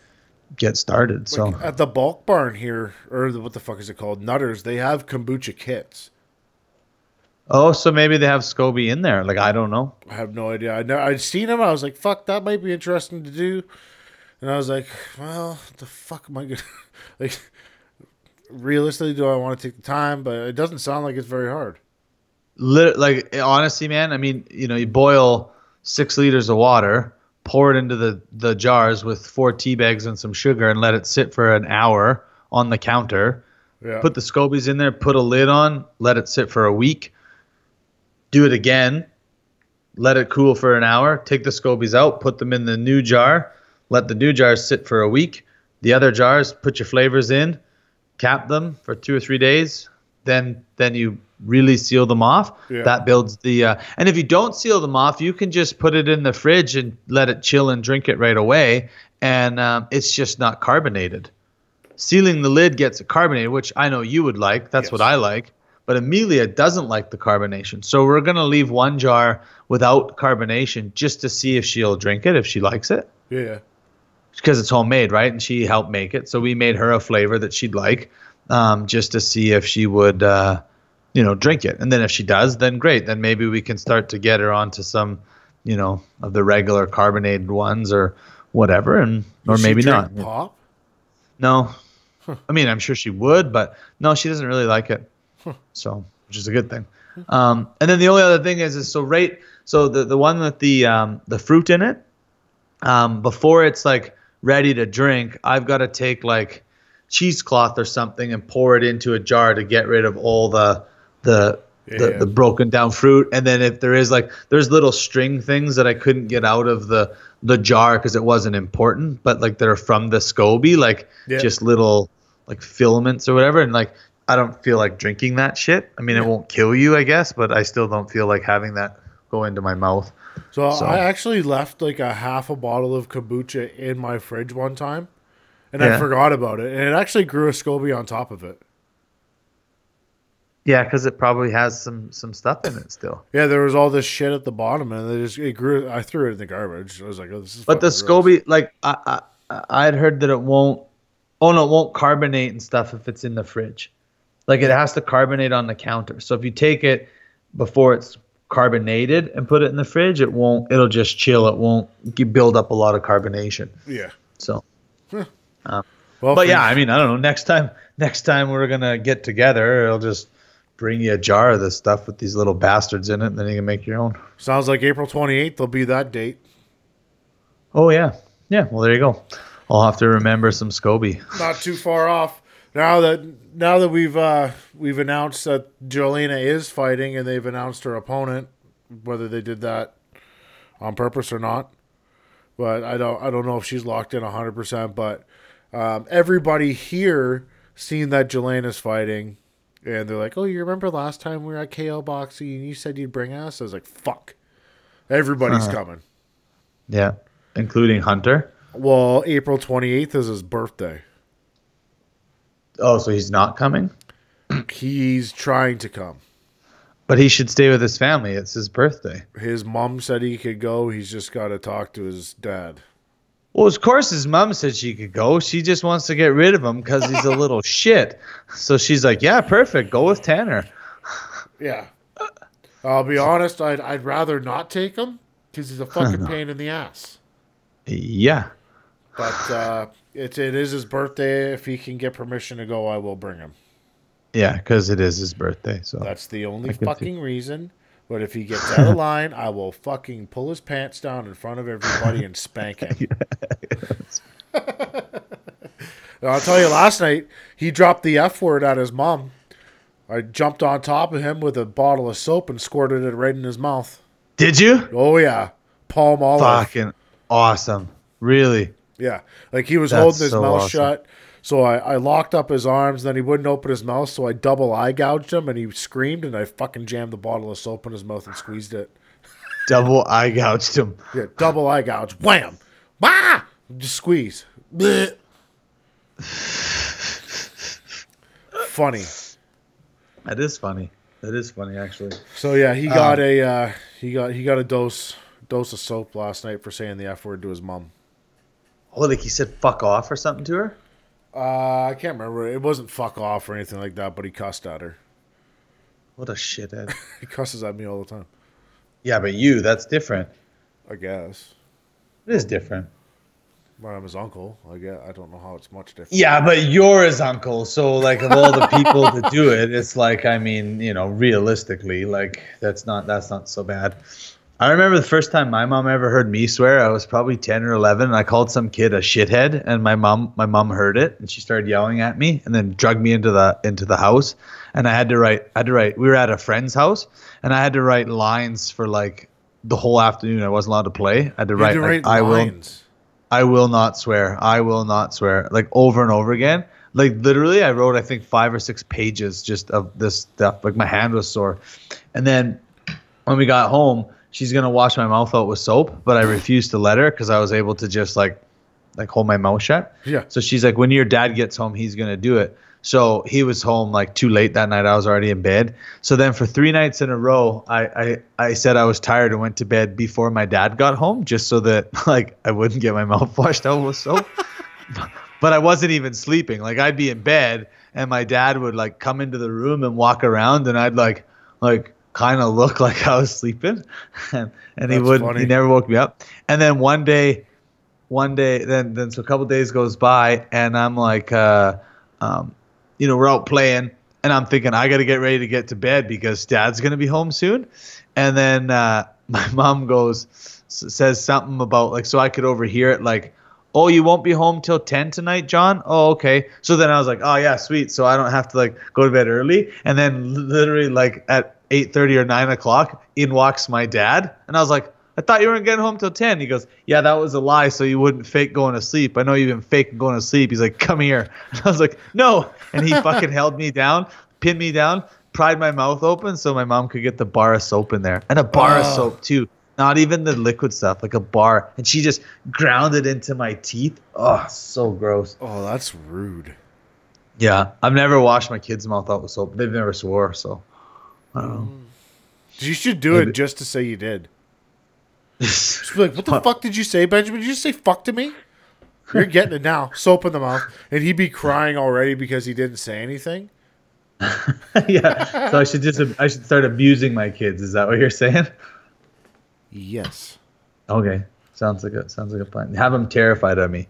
get started. So Like, at the bulk barn here, or the, what the fuck is it called? Nutters. They have kombucha kits. Oh, so maybe they have SCOBY in there. Like I don't know. I have no idea. I know I'd seen them. I was like, "Fuck, that might be interesting to do." And I was like, "Well, the fuck am I gonna like?" Realistically, do I want to take the time? But it doesn't sound like it's very hard. lit- like honestly, man, I mean, you know, you boil six liters of water, pour it into the the jars with four tea bags and some sugar, and let it sit for an hour on the counter. Yeah. Put the scobies in there, put a lid on, let it sit for a week. Do it again, let it cool for an hour. Take the scobies out, put them in the new jar, let the new jars sit for a week. The other jars, put your flavors in, cap them for two or three days. Then then you really seal them off. Yeah. That builds the. Uh, and if you don't seal them off, you can just put it in the fridge and let it chill and drink it right away. And um, it's just not carbonated. Sealing the lid gets it carbonated, which I know you would like. That's what I like. But Amelia doesn't like the carbonation. So we're going to leave one jar without carbonation just to see if she'll drink it, if she likes it. Yeah. Because it's homemade, right? And she helped make it. So we made her a flavor that she'd like um, just to see if she would, uh, you know, drink it. And then if she does, then great. Then maybe we can start to get her onto some, you know, of the regular carbonated ones or whatever. And, or Does maybe not. Pop. No. I mean, I'm sure she would, but no, she doesn't really like it. So, which is a good thing. Um, and then the only other thing is, is so right. So the the one with the um, the fruit in it, um, before it's like ready to drink, I've got to take like cheesecloth or something and pour it into a jar to get rid of all the the the, Yeah. the broken down fruit. And then if there is like there's little string things that I couldn't get out of the the jar because it wasn't important, but like they're from the SCOBY, like Yeah. just little like filaments or whatever. And like I don't feel like drinking that shit. I mean, it won't kill you, I guess, but I still don't feel like having that go into my mouth. So, So- I actually left like a half a bottle of kombucha in my fridge one time, and I forgot about it, and it actually grew a SCOBY on top of it. Yeah, because it probably has some some stuff in it still. Yeah, there was all this shit at the bottom, and it just it grew. I threw it in the garbage. I was like, "Oh, this is." But the fucking gross. SCOBY, like I, I, I had heard that it won't Oh no, it won't carbonate and stuff if it's in the fridge. Like it has to carbonate on the counter. So if you take it before it's carbonated and put it in the fridge, it won't. It'll just chill. It won't build up a lot of carbonation. Yeah. So, um, Well, but yeah, I mean, I don't know. Next time, next time we're gonna get together, I'll just bring you a jar of this stuff with these little bastards in it, and then you can make your own. sounds like April 28th There'll be that date. Oh yeah, yeah. Well, there you go. I'll have to remember some SCOBY. Not too far off. Now that now that we've uh, we've announced that Jelena is fighting and they've announced her opponent, whether they did that on purpose or not, but I don't I don't know if she's locked in hundred percent. But um, everybody here seen that Jelena's fighting, and they're like, "Oh, you remember last time we were at KO Boxing and you said you'd bring us?" I was like, "Fuck, everybody's coming." Yeah, including Hunter. Well, April twenty eighth is his birthday. Oh, so he's not coming, He's trying to come. but he should stay with his family. It's his birthday. His mom said he could go. He's just got to talk to his dad. Well, of course, his mom said she could go. She just wants to get rid of him because he's a little shit. So she's like, "Yeah, perfect. Go with Tanner." Yeah. I'll be honest. I'd I'd rather not take him because he's a fucking pain in the ass. Yeah. But uh, it's it is his birthday. If he can get permission to go, I will bring him. Yeah, because it is his birthday. So That's the only can see. fucking reason. But if he gets out of line, I will fucking pull his pants down in front of everybody and spank him. I'll tell you, last night he dropped the F word at his mom. I jumped on top of him with a bottle of soap and squirted it right in his mouth. did you? Oh yeah, palm olive. Fucking awesome. Really? Yeah, like he was That's holding his so mouth awesome. shut. So I, I locked up his arms. Then he wouldn't open his mouth. So I double eye gouged him, and he screamed. And I fucking jammed the bottle of soap in his mouth and squeezed it. Double eye gouged him. Yeah, double eye gouge. Wham! Wah! Just squeeze. Blech. Funny. That is funny. That is funny, actually. So yeah, he got Um, a uh, he got he got a dose dose of soap last night for saying the f word to his mom. Oh, like he said "fuck off" or something to her. Uh, I can't remember. It wasn't fuck off or anything like that, but he cussed at her. What a shithead. He cusses at me all the time. yeah, but you, that's different. I guess. It is different. But I'm his uncle. I guess I don't know how it's much different. Yeah, but you're his uncle, so like of all the people to do it, it's like I mean, you know, realistically, like that's not that's not so bad. I remember the first time my mom ever heard me swear. I was probably ten or eleven, and I called some kid a shithead, and my mom my mom heard it, and she started yelling at me, and then dragged me into the into the house, and I had to write. I had to write. We were at a friend's house, and I had to write lines for like the whole afternoon. I wasn't allowed to play. I had to You had write. like, write I will. I will not swear. I will not swear. Like over and over again. Like literally, I wrote I think five or six pages just of this stuff. Like my hand was sore, and then when we got home, she's gonna wash my mouth out with soap, but I refused to let her because I was able to just like like hold my mouth shut. Yeah. So she's like, when your dad gets home, he's gonna do it. So he was home like too late that night. I was already in bed. So then for three nights in a row, I, I, I said I was tired and went to bed before my dad got home, just so that like I wouldn't get my mouth washed out with soap. but I wasn't even sleeping. Like I'd be in bed and my dad would like come into the room and walk around and I'd like like kind of look like I was sleeping. and and he wouldn't funny. he never woke me up. And then one day one day then then so a couple days goes by and i'm like uh um you know we're out playing and i'm thinking i gotta get ready to get to bed because dad's gonna be home soon and then uh my mom goes says something about like so i could overhear it like oh you won't be home till 10 tonight john oh okay so then i was like oh yeah sweet so i don't have to like go to bed early and then literally like at 8.30 or 9 o'clock in walks my dad and i was like I thought you weren't getting home till 10. He goes, Yeah, that was a lie, so you wouldn't fake going to sleep. I know you've been faking going to sleep. He's like, Come here. And I was like, No. And he fucking held me down, pinned me down, pried my mouth open so my mom could get the bar of soap in there. And a bar of Oh. soap, too. Not even the liquid stuff, like a bar. And she just ground it into my teeth. Oh, so gross. Oh, that's rude. Yeah. I've never washed my kid's mouth out with soap. They've never swore, so. I don't know. Mm. You should do Maybe- it just to say you did. Just be like, what the fuck did you say, Benjamin? Did you just say fuck to me? You're getting it now. Soap in the mouth. And he'd be crying already because he didn't say anything. yeah. So I should just I should start abusing my kids. Is that what you're saying? Yes. Okay. Sounds like a sounds like a plan. Have them terrified of me.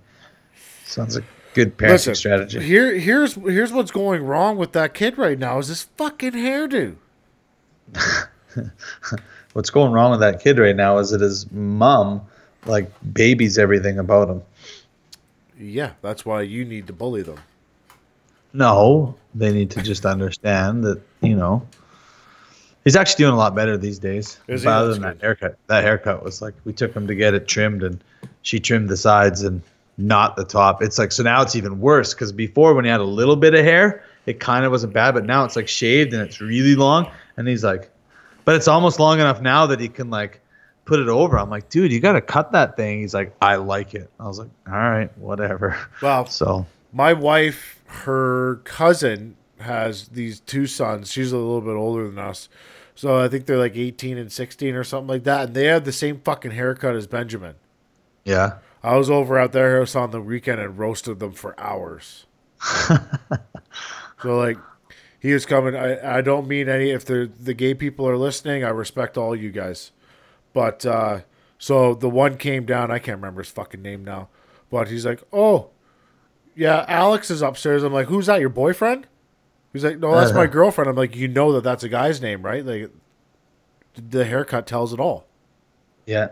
Sounds like good parenting Listen, strategy. here here's here's what's going wrong with that kid right now is this fucking hairdo. What's going wrong with that kid right now is that his mom like babies everything about him. Yeah, that's why you need to bully them. No, they need to just understand that you know he's actually doing a lot better these days. Is he? Other than that haircut, that haircut was like we took him to get it trimmed, and she trimmed the sides and not the top. It's like so now it's even worse because before when he had a little bit of hair, it kind of wasn't bad, but now it's like shaved and it's really long, and he's like, but it's almost long enough now that he can like put it over. I'm like, dude, you got to cut that thing. He's like, I like it. I was like, all right, whatever. Well, So my wife, her cousin has these two sons. She's a little bit older than us. So I think they're like 18 and 16 or something like that. And they have the same fucking haircut as Benjamin. yeah. I was over at their house on the weekend and roasted them for hours. so like he is coming. I, I don't mean any if the the gay people are listening, I respect all you guys. But uh so the one came down, I can't remember his fucking name now. But he's like, Oh, yeah, Alex is upstairs. I'm like, Who's that, your boyfriend? He's like, No, that's my girlfriend. I'm like, You know that that's a guy's name, right? Like the haircut tells it all. Yeah.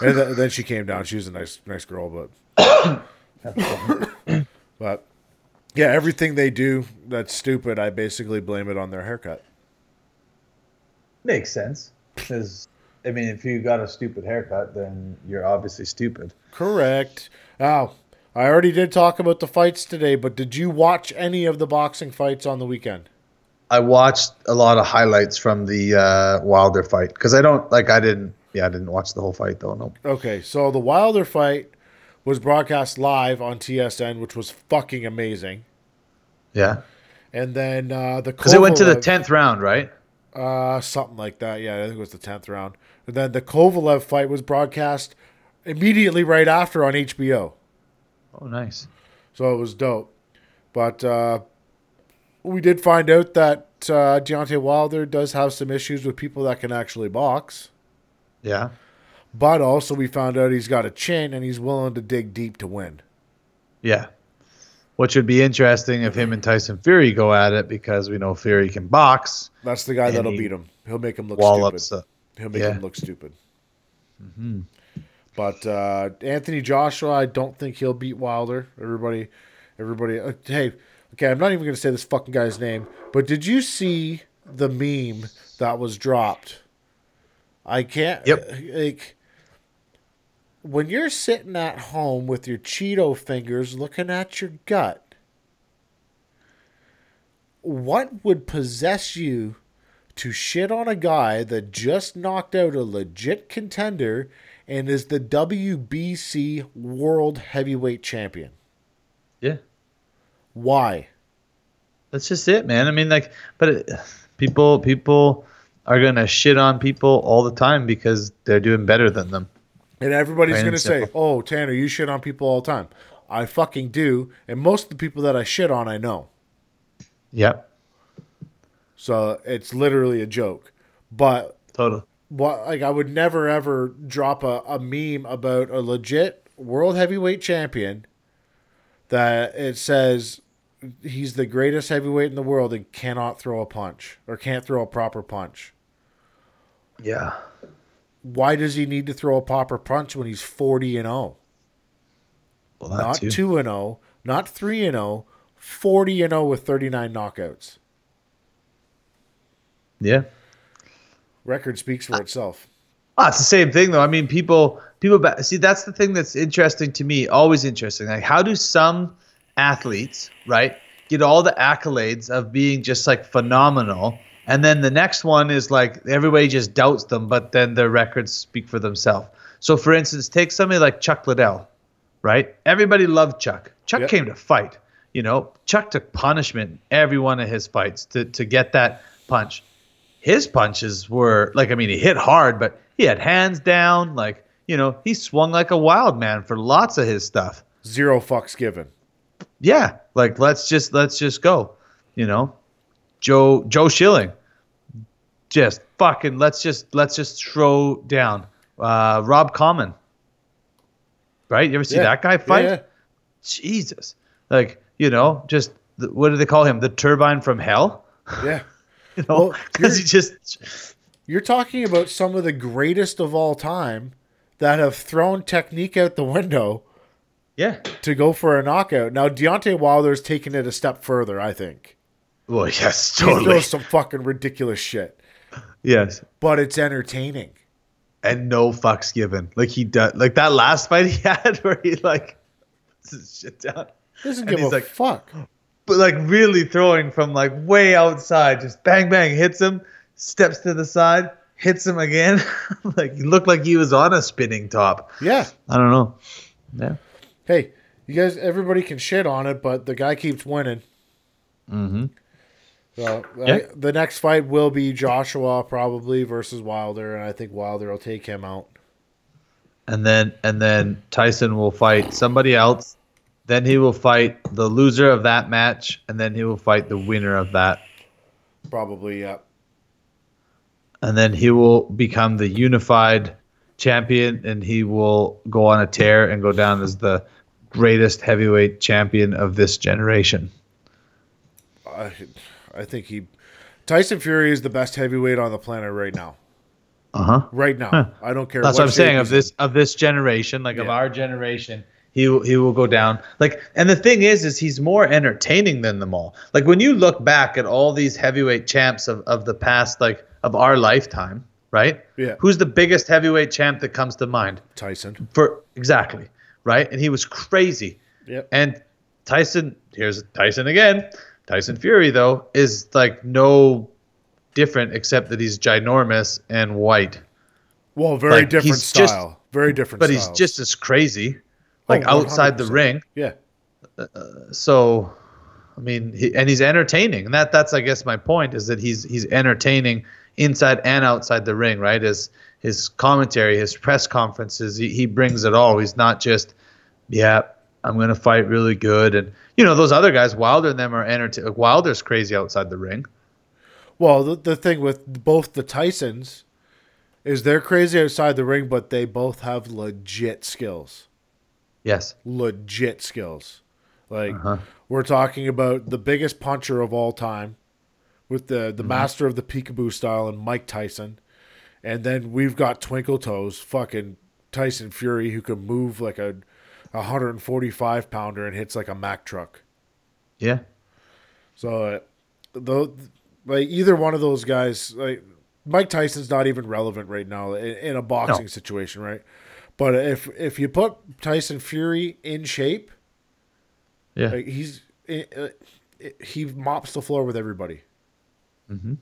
And th- then she came down. She was a nice, nice girl, but, but yeah, everything they do that's stupid, I basically blame it on their haircut. Makes sense. Because, I mean, if you got a stupid haircut, then you're obviously stupid. Correct. Now, I already did talk about the fights today, but did you watch any of the boxing fights on the weekend? I watched a lot of highlights from the uh, Wilder fight because I don't like. I didn't. Yeah, I didn't watch the whole fight though. No. Okay, so the Wilder fight was broadcast live on TSN, which was fucking amazing. Yeah. And then uh, the Because it went to the tenth round, right? Uh, something like that. Yeah, I think it was the tenth round. And then the Kovalev fight was broadcast immediately right after on HBO, Oh, nice. so it was dope. But uh, we did find out that uh, Deontay Wilder does have some issues with people that can actually box. Yeah. But also, we found out he's got a chin and he's willing to dig deep to win. Yeah. Which would be interesting if him and Tyson Fury go at it because we know Fury can box. That's the guy that'll beat him. He'll make him look stupid. Uh, He'll make yeah. him look stupid. Hmm. But uh, Anthony Joshua, I don't think he'll beat Wilder. Everybody, everybody. Uh, hey, okay, I'm not even going to say this fucking guy's name. But did you see the meme that was dropped? I can't. Yep. Like when you're sitting at home with your Cheeto fingers looking at your gut, what would possess you to shit on a guy that just knocked out a legit contender and is the WBC World Heavyweight Champion? yeah. Why? That's just it, man. I mean, like, but it, people people are gonna shit on people all the time because they're doing better than them. And everybody's going to say, "Oh, Tanner, you shit on people all the time." I fucking do, and most of the people that I shit on, I know. Yep. So it's literally a joke. But Total. what like I would never ever drop a, a meme about a legit world heavyweight champion that it says he's the greatest heavyweight in the world and cannot throw a punch or can't throw a proper punch. Yeah. Why does he need to throw a popper punch when he's 40 and 0? Well, Not too. 2 and 0, not 3 and 0, 40 and 0 with 39 knockouts. Yeah. Record speaks for itself. Ah, it's the same thing though. I mean, people people see that's the thing that's interesting to me. Always interesting. Like, how do some athletes, right, get all the accolades of being just like phenomenal, and then the next one is like everybody just doubts them, but then their records speak for themselves. So, for instance, take somebody like Chuck Liddell, right? Everybody loved Chuck. Chuck Yep. came to fight. You know, Chuck took punishment in every one of his fights to to get that punch his punches were like I mean he hit hard, but he had hands down, like you know he swung like a wild man for lots of his stuff. Zero fucks given. Yeah, like let's just let's just go. You know, Joe Joe Schilling, just fucking let's just let's just throw down. Uh, Rob Kaman, right? You ever see Yeah. that guy fight? yeah. Jesus, like you know, just the, what do they call him? The turbine from hell. Yeah. You know, Well, because he just You're talking about some of the greatest of all time that have thrown technique out the window yeah. to go for a knockout. Now Deontay Wilder's taken it a step further, I think. Well, yes, totally. He throws some fucking ridiculous shit. Yes. But it's entertaining. and no fucks given. Like he does, like that last fight he had where he like puts his shit down, Doesn't And give he's a like- fuck. but like really throwing from like way outside, just bang bang hits him, steps to the side, hits him again. like he looked like he was on a spinning top. Yeah. I don't know. Yeah. Hey, you guys, everybody can shit on it, but the guy keeps winning. Mm-hmm. So uh, Yeah. I- the next fight will be Joshua probably versus Wilder, and I think Wilder will take him out. And then and then Tyson will fight somebody else. Then he will fight the loser of that match, and then he will fight the winner of that. Probably, yeah. and then he will become the unified champion and he will go on a tear and go down as the greatest heavyweight champion of this generation. I, I think he, Tyson Fury is the best heavyweight on the planet right now. Uh-huh. Right now, I don't care. That's what I'm saying of this of this generation, like of our generation. He will- he will go down. Like and the thing is is he's more entertaining than them all. Like when you look back at all these heavyweight champs of of the past like of our lifetime, right? Yeah. Who's the biggest heavyweight champ that comes to mind? Tyson. For exactly, right? And he was crazy. Yep. And Tyson, here's Tyson again. Tyson Fury though is like no different except that he's ginormous and white. Well, very Like, different he's just- style. very different. But he's just as crazy, oh, like Oh, outside the ring. yeah. Uh, so, I mean, he, and he's entertaining, and that that's I guess my point is that he's he's entertaining inside and outside the ring, right? His his commentary, his press conferences, he, he brings it all. He's not just, yeah, I'm gonna fight really good, and you know those other guys, Wilder and them are entertaining. Wilder's crazy outside the ring. Well, the, the thing with both the Tysons is they're crazy outside the ring, but they both have legit skills. Yes. Legit skills. Like Uh-huh. we're talking about the biggest puncher of all time, with the Mm-hmm. the master of the peekaboo style and Mike Tyson, and then we've got Twinkle Toes, fucking Tyson Fury, who can move like a, a 145 pounder and hits like a Mack truck. Yeah. So, uh, though, like either one of those guys, like Mike Tyson's not even relevant right now in, in a boxing No. situation, right? But if if you put Tyson Fury in shape, Yeah. like he's uh, he mops the floor with everybody. Hmm.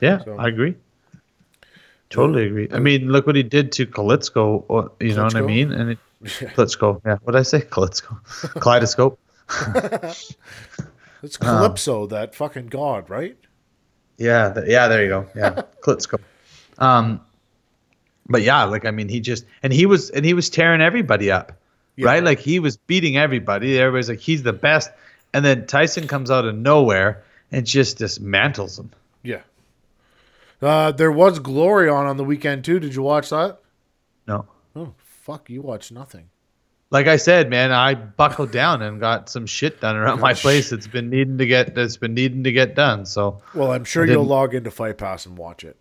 Yeah, So- I agree. Totally agree. I mean, look what he did to Klitschko. or- You know what I mean? And it, Klitschko. Yeah. What did I say? Klitschko. Kaleidoscope. It's Um, Calypso, that fucking god, right? Yeah. th- yeah. There you go. Yeah. Klitschko. Um, but yeah, like I mean, he just and he was and he was tearing everybody up, Yeah. right? Like he was beating everybody. Everybody's like he's the best, and then Tyson comes out of nowhere and just dismantles him. Yeah. Uh, there was Glory on on the weekend too. Did you watch that? No. Oh fuck, you watch nothing. like I said, man, I buckled down and got some shit done around my oh, place. It's been needing to get that's been needing to get done. So Well, I'm sure you'll log into Fight Pass and watch it.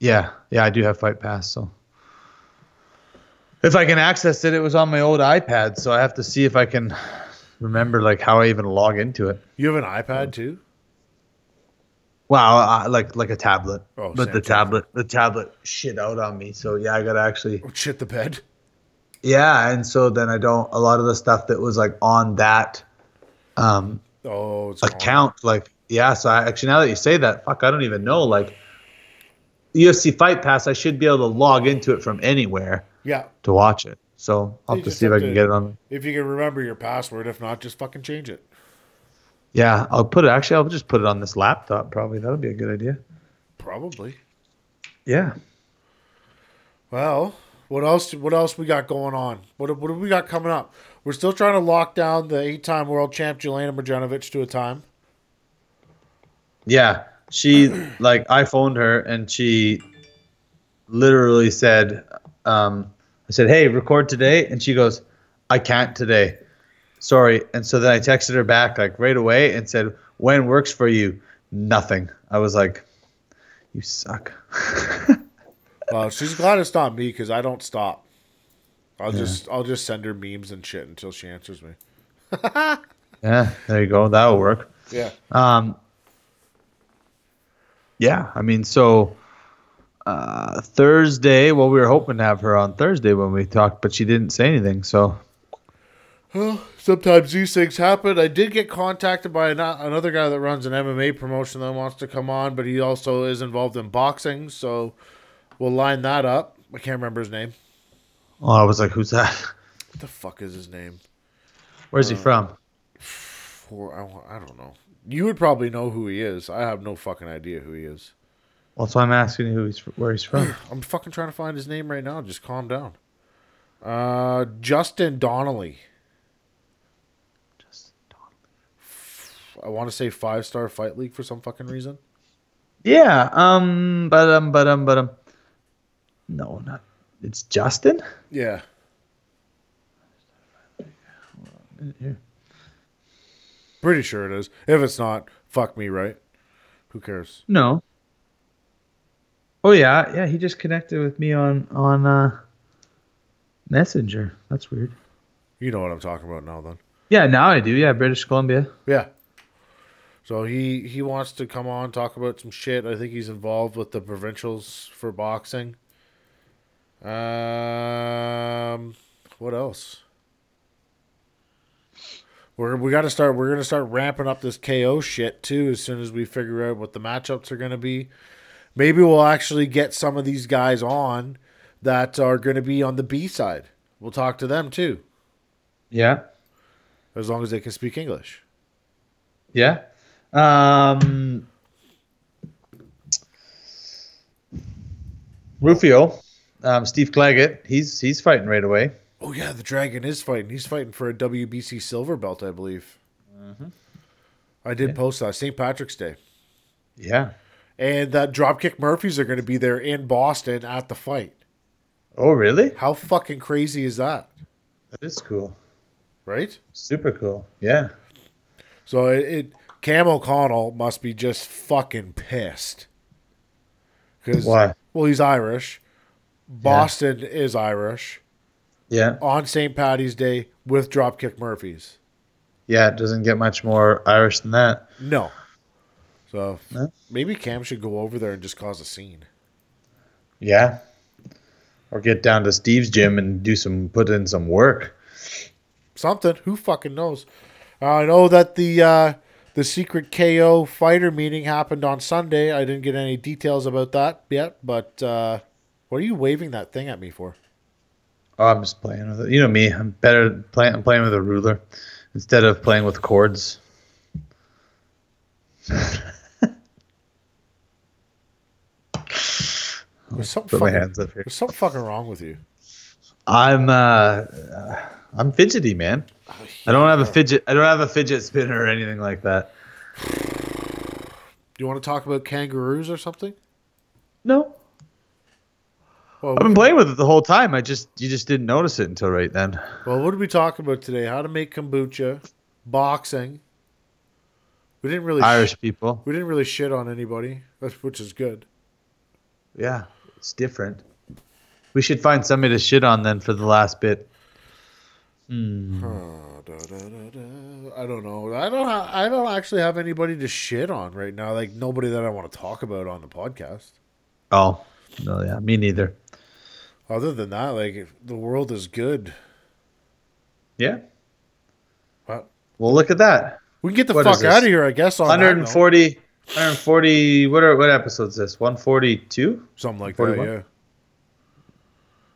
yeah, yeah, I do have Fight Pass. So if I can access it, it was on my old iPad. So I have to see if I can remember like how I even log into it. You have an iPad too? Wow, I, like like a tablet, Oh, but the Samsung. tablet the tablet shit out on me. So yeah, I gotta actually Oh, shit the bed. Yeah, and so then I don't a lot of the stuff that was like on that um Oh, it's gone. account. Like, yeah. So I actually, now that you say that, fuck, I don't even know. Like, UFC Fight Pass, I should be able to log into it from anywhere Yeah. to watch it. So I'll have to just see if I can to- get it on. If you can remember your password, if not, just fucking change it. Yeah, I'll put it. Actually, I'll just put it on this laptop. Probably that'll be a good idea. Probably. Yeah. Well, What else? What else we got going on? What what do we got coming up? We're still trying to lock down the eight-time world champ Jelena Mrdjenovich to a time. Yeah, she like I phoned her and she literally said, um, "I said, hey, record today," and she goes, "I can't today, sorry." And so then I texted her back like right away and said, "When works for you?" Nothing. I was like, "You suck." Well, she's glad it's not me because I don't stop. I'll just I'll just send her memes and shit until she answers me. yeah, there you go. That'll work. Yeah. Um, yeah, I mean, so uh, Thursday, well, we were hoping to have her on Thursday when we talked, but she didn't say anything. So, Well, sometimes these things happen. I did get contacted by an, another guy that runs an MMA promotion that wants to come on, but he also is involved in boxing, so we'll line that up. I can't remember his name. oh, I was like, who's that? What the fuck is his name? Where's he from? For I, I don't know. You would probably know who he is. I have no fucking idea who he is. Well, that's why I'm asking you who he's where he's from. I'm fucking trying to find his name right now. Just calm down. Uh, Justin Donnelly. Justin Donnelly. I want to say five star fight league for some fucking reason. yeah. Um. But um. But um. But um. No, not. It's Justin. Yeah. Pretty sure it is. If it's not, fuck me, right? Who cares? No. Oh yeah, yeah. He just connected with me on on uh, Messenger. That's weird. You know what I'm talking about now, then. Yeah, now I do. Yeah, British Columbia. Yeah. So he he wants to come on talk about some shit. I think he's involved with the provincials for boxing. Um, what else? We're we got to start. We're gonna start ramping up this KO shit too. As soon as we figure out what the matchups are gonna be, maybe we'll actually get some of these guys on that are gonna be on the B side. We'll talk to them too, Yeah. as long as they can speak English. Yeah. Um, Rufio, um, Steve Claggett, he's he's fighting right away. Oh yeah, the dragon is fighting. He's fighting for a WBC silver belt, I believe. I did post that St. Patrick's Day, Yeah. and that Dropkick Murphys are going to be there in Boston at the fight. Oh, really? How fucking crazy is that, That is cool. right? Super cool. Yeah. So it, it Cam O'Connell must be just fucking pissed. Cause, Why? Well, he's Irish. Boston is Irish Yeah. on St. Patty's Day with Dropkick Murphys. Yeah. It doesn't get much more Irish than that. No. So No? maybe Cam should go over there and just cause a scene. Yeah. Or get down to Steve's gym and do some put in some work. Something. Who fucking knows? Uh, I know that the uh, the secret KO fighter meeting happened on Sunday. I didn't get any details about that yet, but uh, what are you waving that thing at me for? Oh, I'm just playing with it. You know me. I'm better playing. I'm playing with a ruler instead of playing with chords. There's something, fucking, hands up here. there's something fucking wrong with you. I'm uh, uh, I'm fidgety, man. I don't have a fidget. I don't have a fidget spinner or anything like that. Do you want to talk about kangaroos or something? No, Well, I've been playing with it the whole time. I just you just didn't notice it until right then. well, what did we talk about today? How to make kombucha, boxing. We didn't really Irish people. we didn't really shit on anybody, which is good. Yeah, it's different. We should find somebody to shit on then for the last bit. Uh, da, da, da, da. I don't know. I don't. Ha- I don't actually have anybody to shit on right now. Like nobody that I want to talk about on the podcast. Oh, no, yeah, me neither. Other than that, like the world is good. Yeah. Well, Well, look at that. we can get the What fuck out of here, I guess. On that 140, 140. What are what episodes? Is this 142. something like 41? that. Yeah.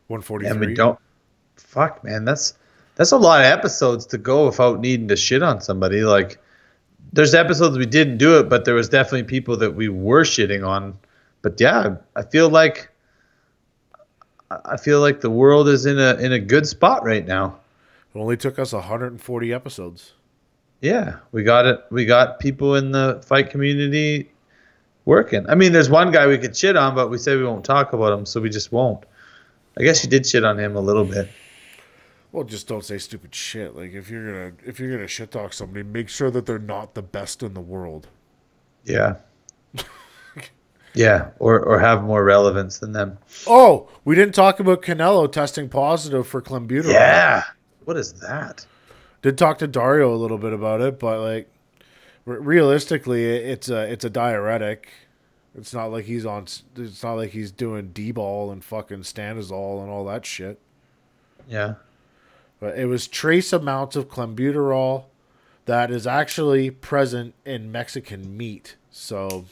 One forty And we don't. Fuck, man, that's that's a lot of episodes to go without needing to shit on somebody. Like, there's episodes we didn't do it, but there was definitely people that we were shitting on. But yeah, I feel like I feel like the world is in a in a good spot right now. It only took us 140 episodes. Yeah, we got it. We got people in the fight community working. I mean, there's one guy we could shit on, but we said we won't talk about him, so we just won't. I guess you did shit on him a little bit. Well, just don't say stupid shit. Like if you're gonna if you're gonna shit talk somebody, make sure that they're not the best in the world. Yeah. Yeah, or or have more relevance than them. Oh, we didn't talk about Canelo testing positive for clenbuterol. Yeah. What is that? Did talk to Dario a little bit about it, but like re- realistically, it's a it's a diuretic. It's not like he's on. It's not like he's doing D-ball and fucking stanozol and all that shit. Yeah. But it was trace amounts of clenbuterol that is actually present in Mexican meat. So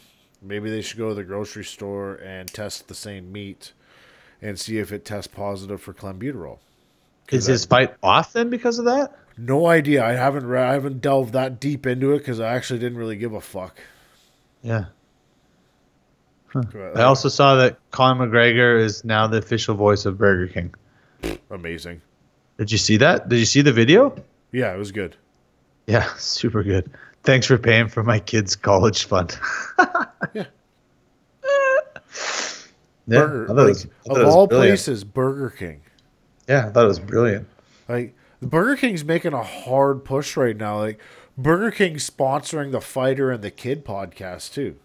maybe they should go to the grocery store and test the same meat and see if it tests positive for clenbuterol. Is his fight off then because of that? No idea. I haven't re- I haven't delved that deep into it because I actually didn't really give a fuck. Yeah. But, I also saw that Conor McGregor is now the official voice of Burger King. amazing. Did you see that? Did you see the video? Yeah, it was good. Yeah, super good. Thanks for paying for my kids' college fund. Yeah. Yeah, Burger, I thought it like, was- I thought it of all places, Burger King. Yeah, I thought it was brilliant. Like Burger King's making a hard push right now. Like Burger King sponsoring the Fighter and the Kid podcast too.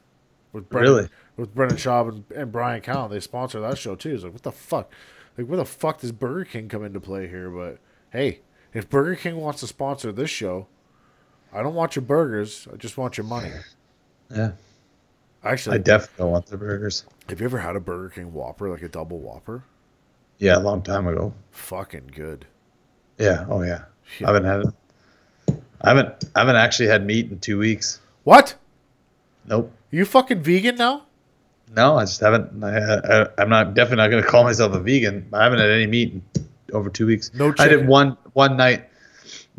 With Brendan, Really? With Brendan Schaub and, and Bryan Callen, they sponsor that show too. It's like what the fuck? Like where the fuck does Burger King come into play here? But hey, if Burger King wants to sponsor this show, I don't want your burgers. I just want your money. Yeah, Actually, I definitely don't want the burgers. have you ever had a Burger King Whopper, like a double Whopper? Yeah, a long time ago. Fucking good. Yeah, oh yeah. Yeah. I haven't had it. I haven't. I haven't actually had meat in two weeks. What? Nope. You fucking vegan now? No, I just haven't. I, I, I'm not definitely not going to call myself a vegan. I haven't had any meat in over two weeks. No I did one one night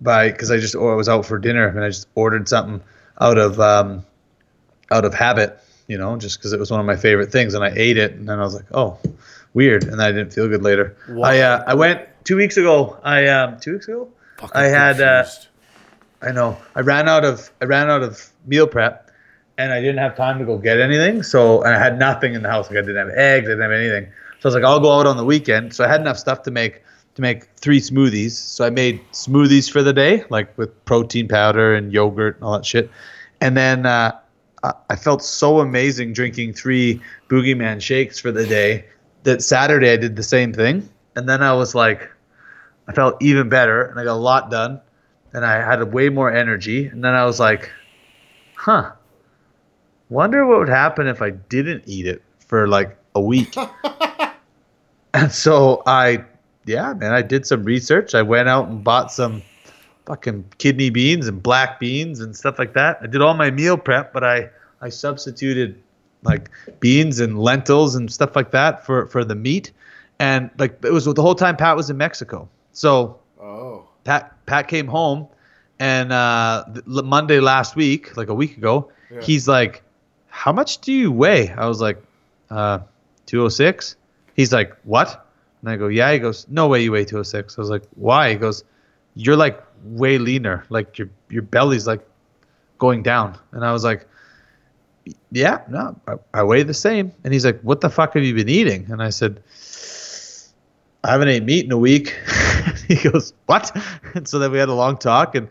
by because I just or I was out for dinner and I just ordered something out of um, out of habit, you know, just because it was one of my favorite things, and I ate it, and then I was like, oh, weird, and I didn't feel good later. I uh, I went two weeks ago. I um two weeks ago. Fucking I had uh. I know. I ran out of I ran out of meal prep, and I didn't have time to go get anything. So and I had nothing in the house. Like I didn't have eggs. I didn't have anything. So I was like, I'll go out on the weekend. So I had enough stuff to make to make three smoothies. So I made smoothies for the day, like with protein powder and yogurt and all that shit. And then uh, I- I felt so amazing drinking three Boogeyman shakes for the day that Saturday I did the same thing. And then I was like, I felt even better and I got a lot done and I had way more energy. And then I was like, huh, wonder what would happen if I didn't eat it for like a week. and so I, yeah, man, I did some research. I went out and bought some fucking kidney beans and black beans and stuff like that. I did all my meal prep, but I, I substituted like beans and lentils and stuff like that for, for the meat. And like it was the whole time Pat was in Mexico. So Oh. Pat Pat came home, and uh, Monday last week, like a week ago, Yeah. he's like, "How much do you weigh?" I was like, uh, 206. He's like, "What?" And I go, "Yeah." He goes, "No way, you weigh 206." I was like, "Why?" He goes, "You're like way leaner. Like your your belly's like going down." And I was like, "Yeah, no, I, I weigh the same." And he's like, "What the fuck have you been eating?" And I said. I haven't ate meat in a week. he goes, "What?" And so then we had a long talk, and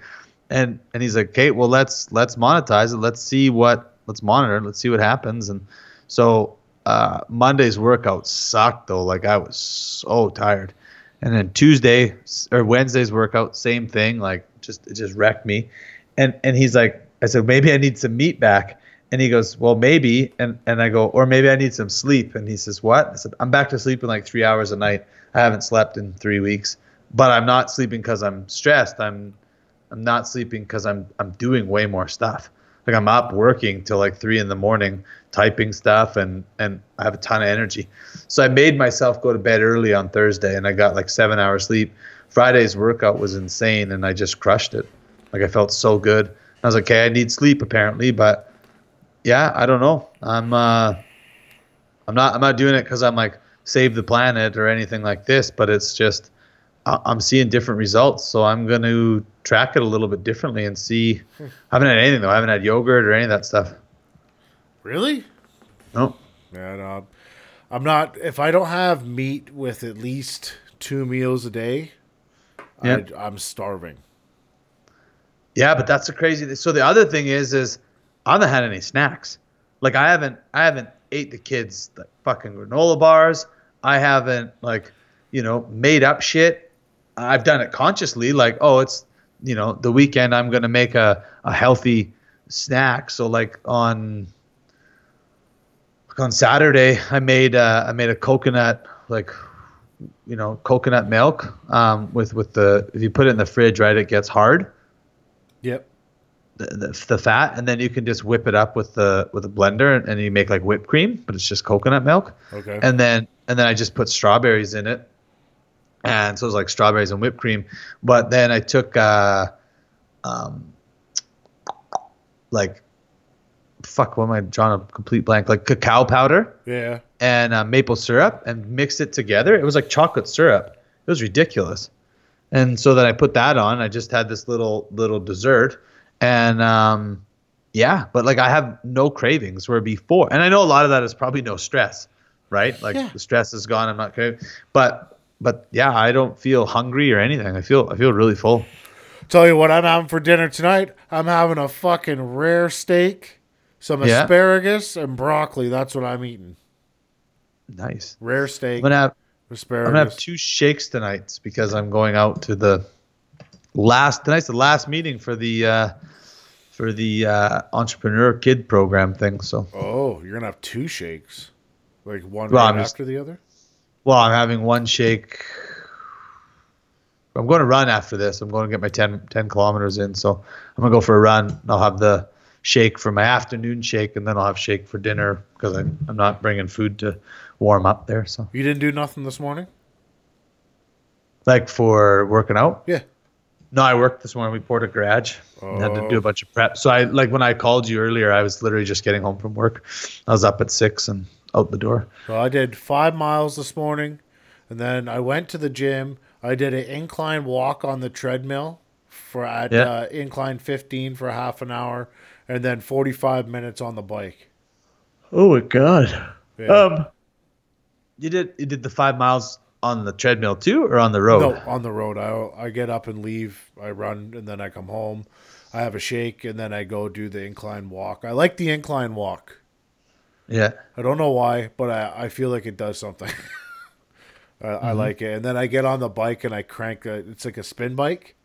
and and he's like, "Okay, well let's let's monetize it. Let's see what let's monitor. Let's see what happens." And so uh, Monday's workout sucked though. Like I was so tired. And then Tuesday or Wednesday's workout, same thing. Like just it just wrecked me. And and he's like, I said maybe I need some meat back. And he goes, well, maybe. And and I go, or maybe I need some sleep. And he says, what? I said, I'm back to sleeping like three hours a night. I haven't slept in three weeks, but I'm not sleeping because I'm stressed. I'm I'm not sleeping because I'm I'm doing way more stuff. Like I'm up working till like three in the morning, typing stuff, and and I have a ton of energy. So I made myself go to bed early on Thursday, and I got like seven hours sleep. Friday's workout was insane, and I just crushed it. Like I felt so good. I was like, okay, I need sleep apparently, but yeah, I don't know. I'm uh, I'm not I'm not doing it because I'm like save the planet or anything like this, but it's just I'm seeing different results. So I'm going to track it a little bit differently and see. I haven't had anything though. I haven't had yogurt or any of that stuff. Really? No. Yeah, no. I'm not. If I don't have meat with at least two meals a day, Yeah. I, I'm starving. Yeah, but that's a crazy. So the other thing is, is I haven't had any snacks. Like I haven't, I haven't ate the kids like fucking granola bars. I haven't like, you know, made up shit. I've done it consciously. Like, oh, it's you know the weekend. I'm gonna make a a healthy snack. So like on like on Saturday, I made uh, I made a coconut like you know coconut milk um, with with the if you put it in the fridge, right, it gets hard Yep. the, the, the fat and then you can just whip it up with the with a blender and, and you make like whipped cream but it's just coconut milk Okay. and then and then i just put strawberries in it and so it was like strawberries and whipped cream but then i took uh um like fuck what am i drawing a complete blank like cacao powder yeah. and uh, maple syrup and mixed it together. It was like chocolate syrup. It was ridiculous. And so then I put that on. I just had this little little dessert, and um, yeah, but like I have no cravings where before, and I know a lot of that is probably no stress, right? Like Yeah. the stress is gone. I'm not craving, but but yeah, I don't feel hungry or anything. I feel I feel really full. Tell you what I'm having for dinner tonight. I'm having a fucking rare steak, some Yeah. asparagus, and broccoli. That's what I'm eating. Nice. Rare steak, I'm gonna have asparagus. I'm gonna have two shakes tonight because I'm going out to the last tonight's the last meeting for the uh, for the uh, entrepreneur kid program thing. So oh, you're gonna have two shakes, like one Well, right I'm just- after the other. Well, I'm having one shake. I'm going to run after this. I'm going to get my 10, 10 kilometers in. So I'm gonna go for a run. I'll have the shake for my afternoon shake, and then I'll have shake for dinner because I'm, I'm not bringing food to warm up there. So You didn't do nothing this morning. like for working out. Yeah. No, I worked this morning. We poured a garage. and had to do Oh. a bunch of prep. So I like when I called you earlier, I was literally just getting home from work. I was up at six and out the door. So I did five miles this morning, and then I went to the gym. I did an incline walk on the treadmill for at Yeah. uh, incline 15 for half an hour, and then 45 minutes on the bike. Oh my god. Yeah. Um, you did you did the five miles on the treadmill too, or on the road? No, on the road. I I get up and leave. I run, and then I come home. I have a shake, and then I go do the incline walk. I like the incline walk. Yeah. I don't know why, but I, I feel like it does something. I, Mm-hmm. I like it. And then I get on the bike and I crank. It's like a spin bike,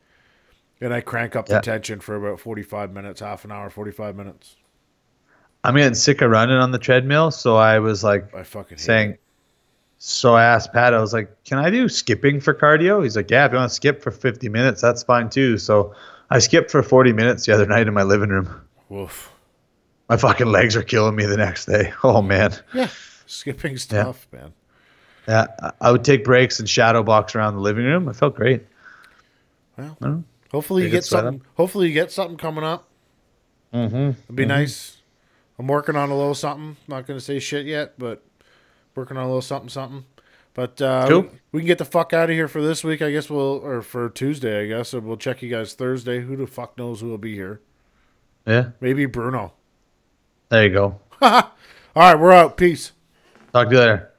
and I crank up Yeah. the tension for about forty five minutes, half an hour, forty five minutes. I'm getting sick of running on the treadmill, so I was like I fucking saying. it. So I asked Pat, I was like, "Can I do skipping for cardio?" He's like, "Yeah, if you want to skip for 50 minutes, that's fine too." So I skipped for 40 minutes the other night in my living room. Woof. My fucking legs are killing me the next day. Oh man. Yeah, skipping's Yeah. tough, man. Yeah, I- would take breaks and shadow box around the living room. I felt great. Well, hopefully you get something. Hopefully you get something coming up. Mm-hmm. It'd be nice. I'm working on a little something. Not going to say shit yet, but working on a little something, something. But uh, Cool. we, we can get the fuck out of here for this week. I guess we'll, or for Tuesday, I guess. And we'll check you guys Thursday. Who the fuck knows who will be here? Yeah, Maybe Bruno. There you go. All right, we're out. Peace. Talk to you later.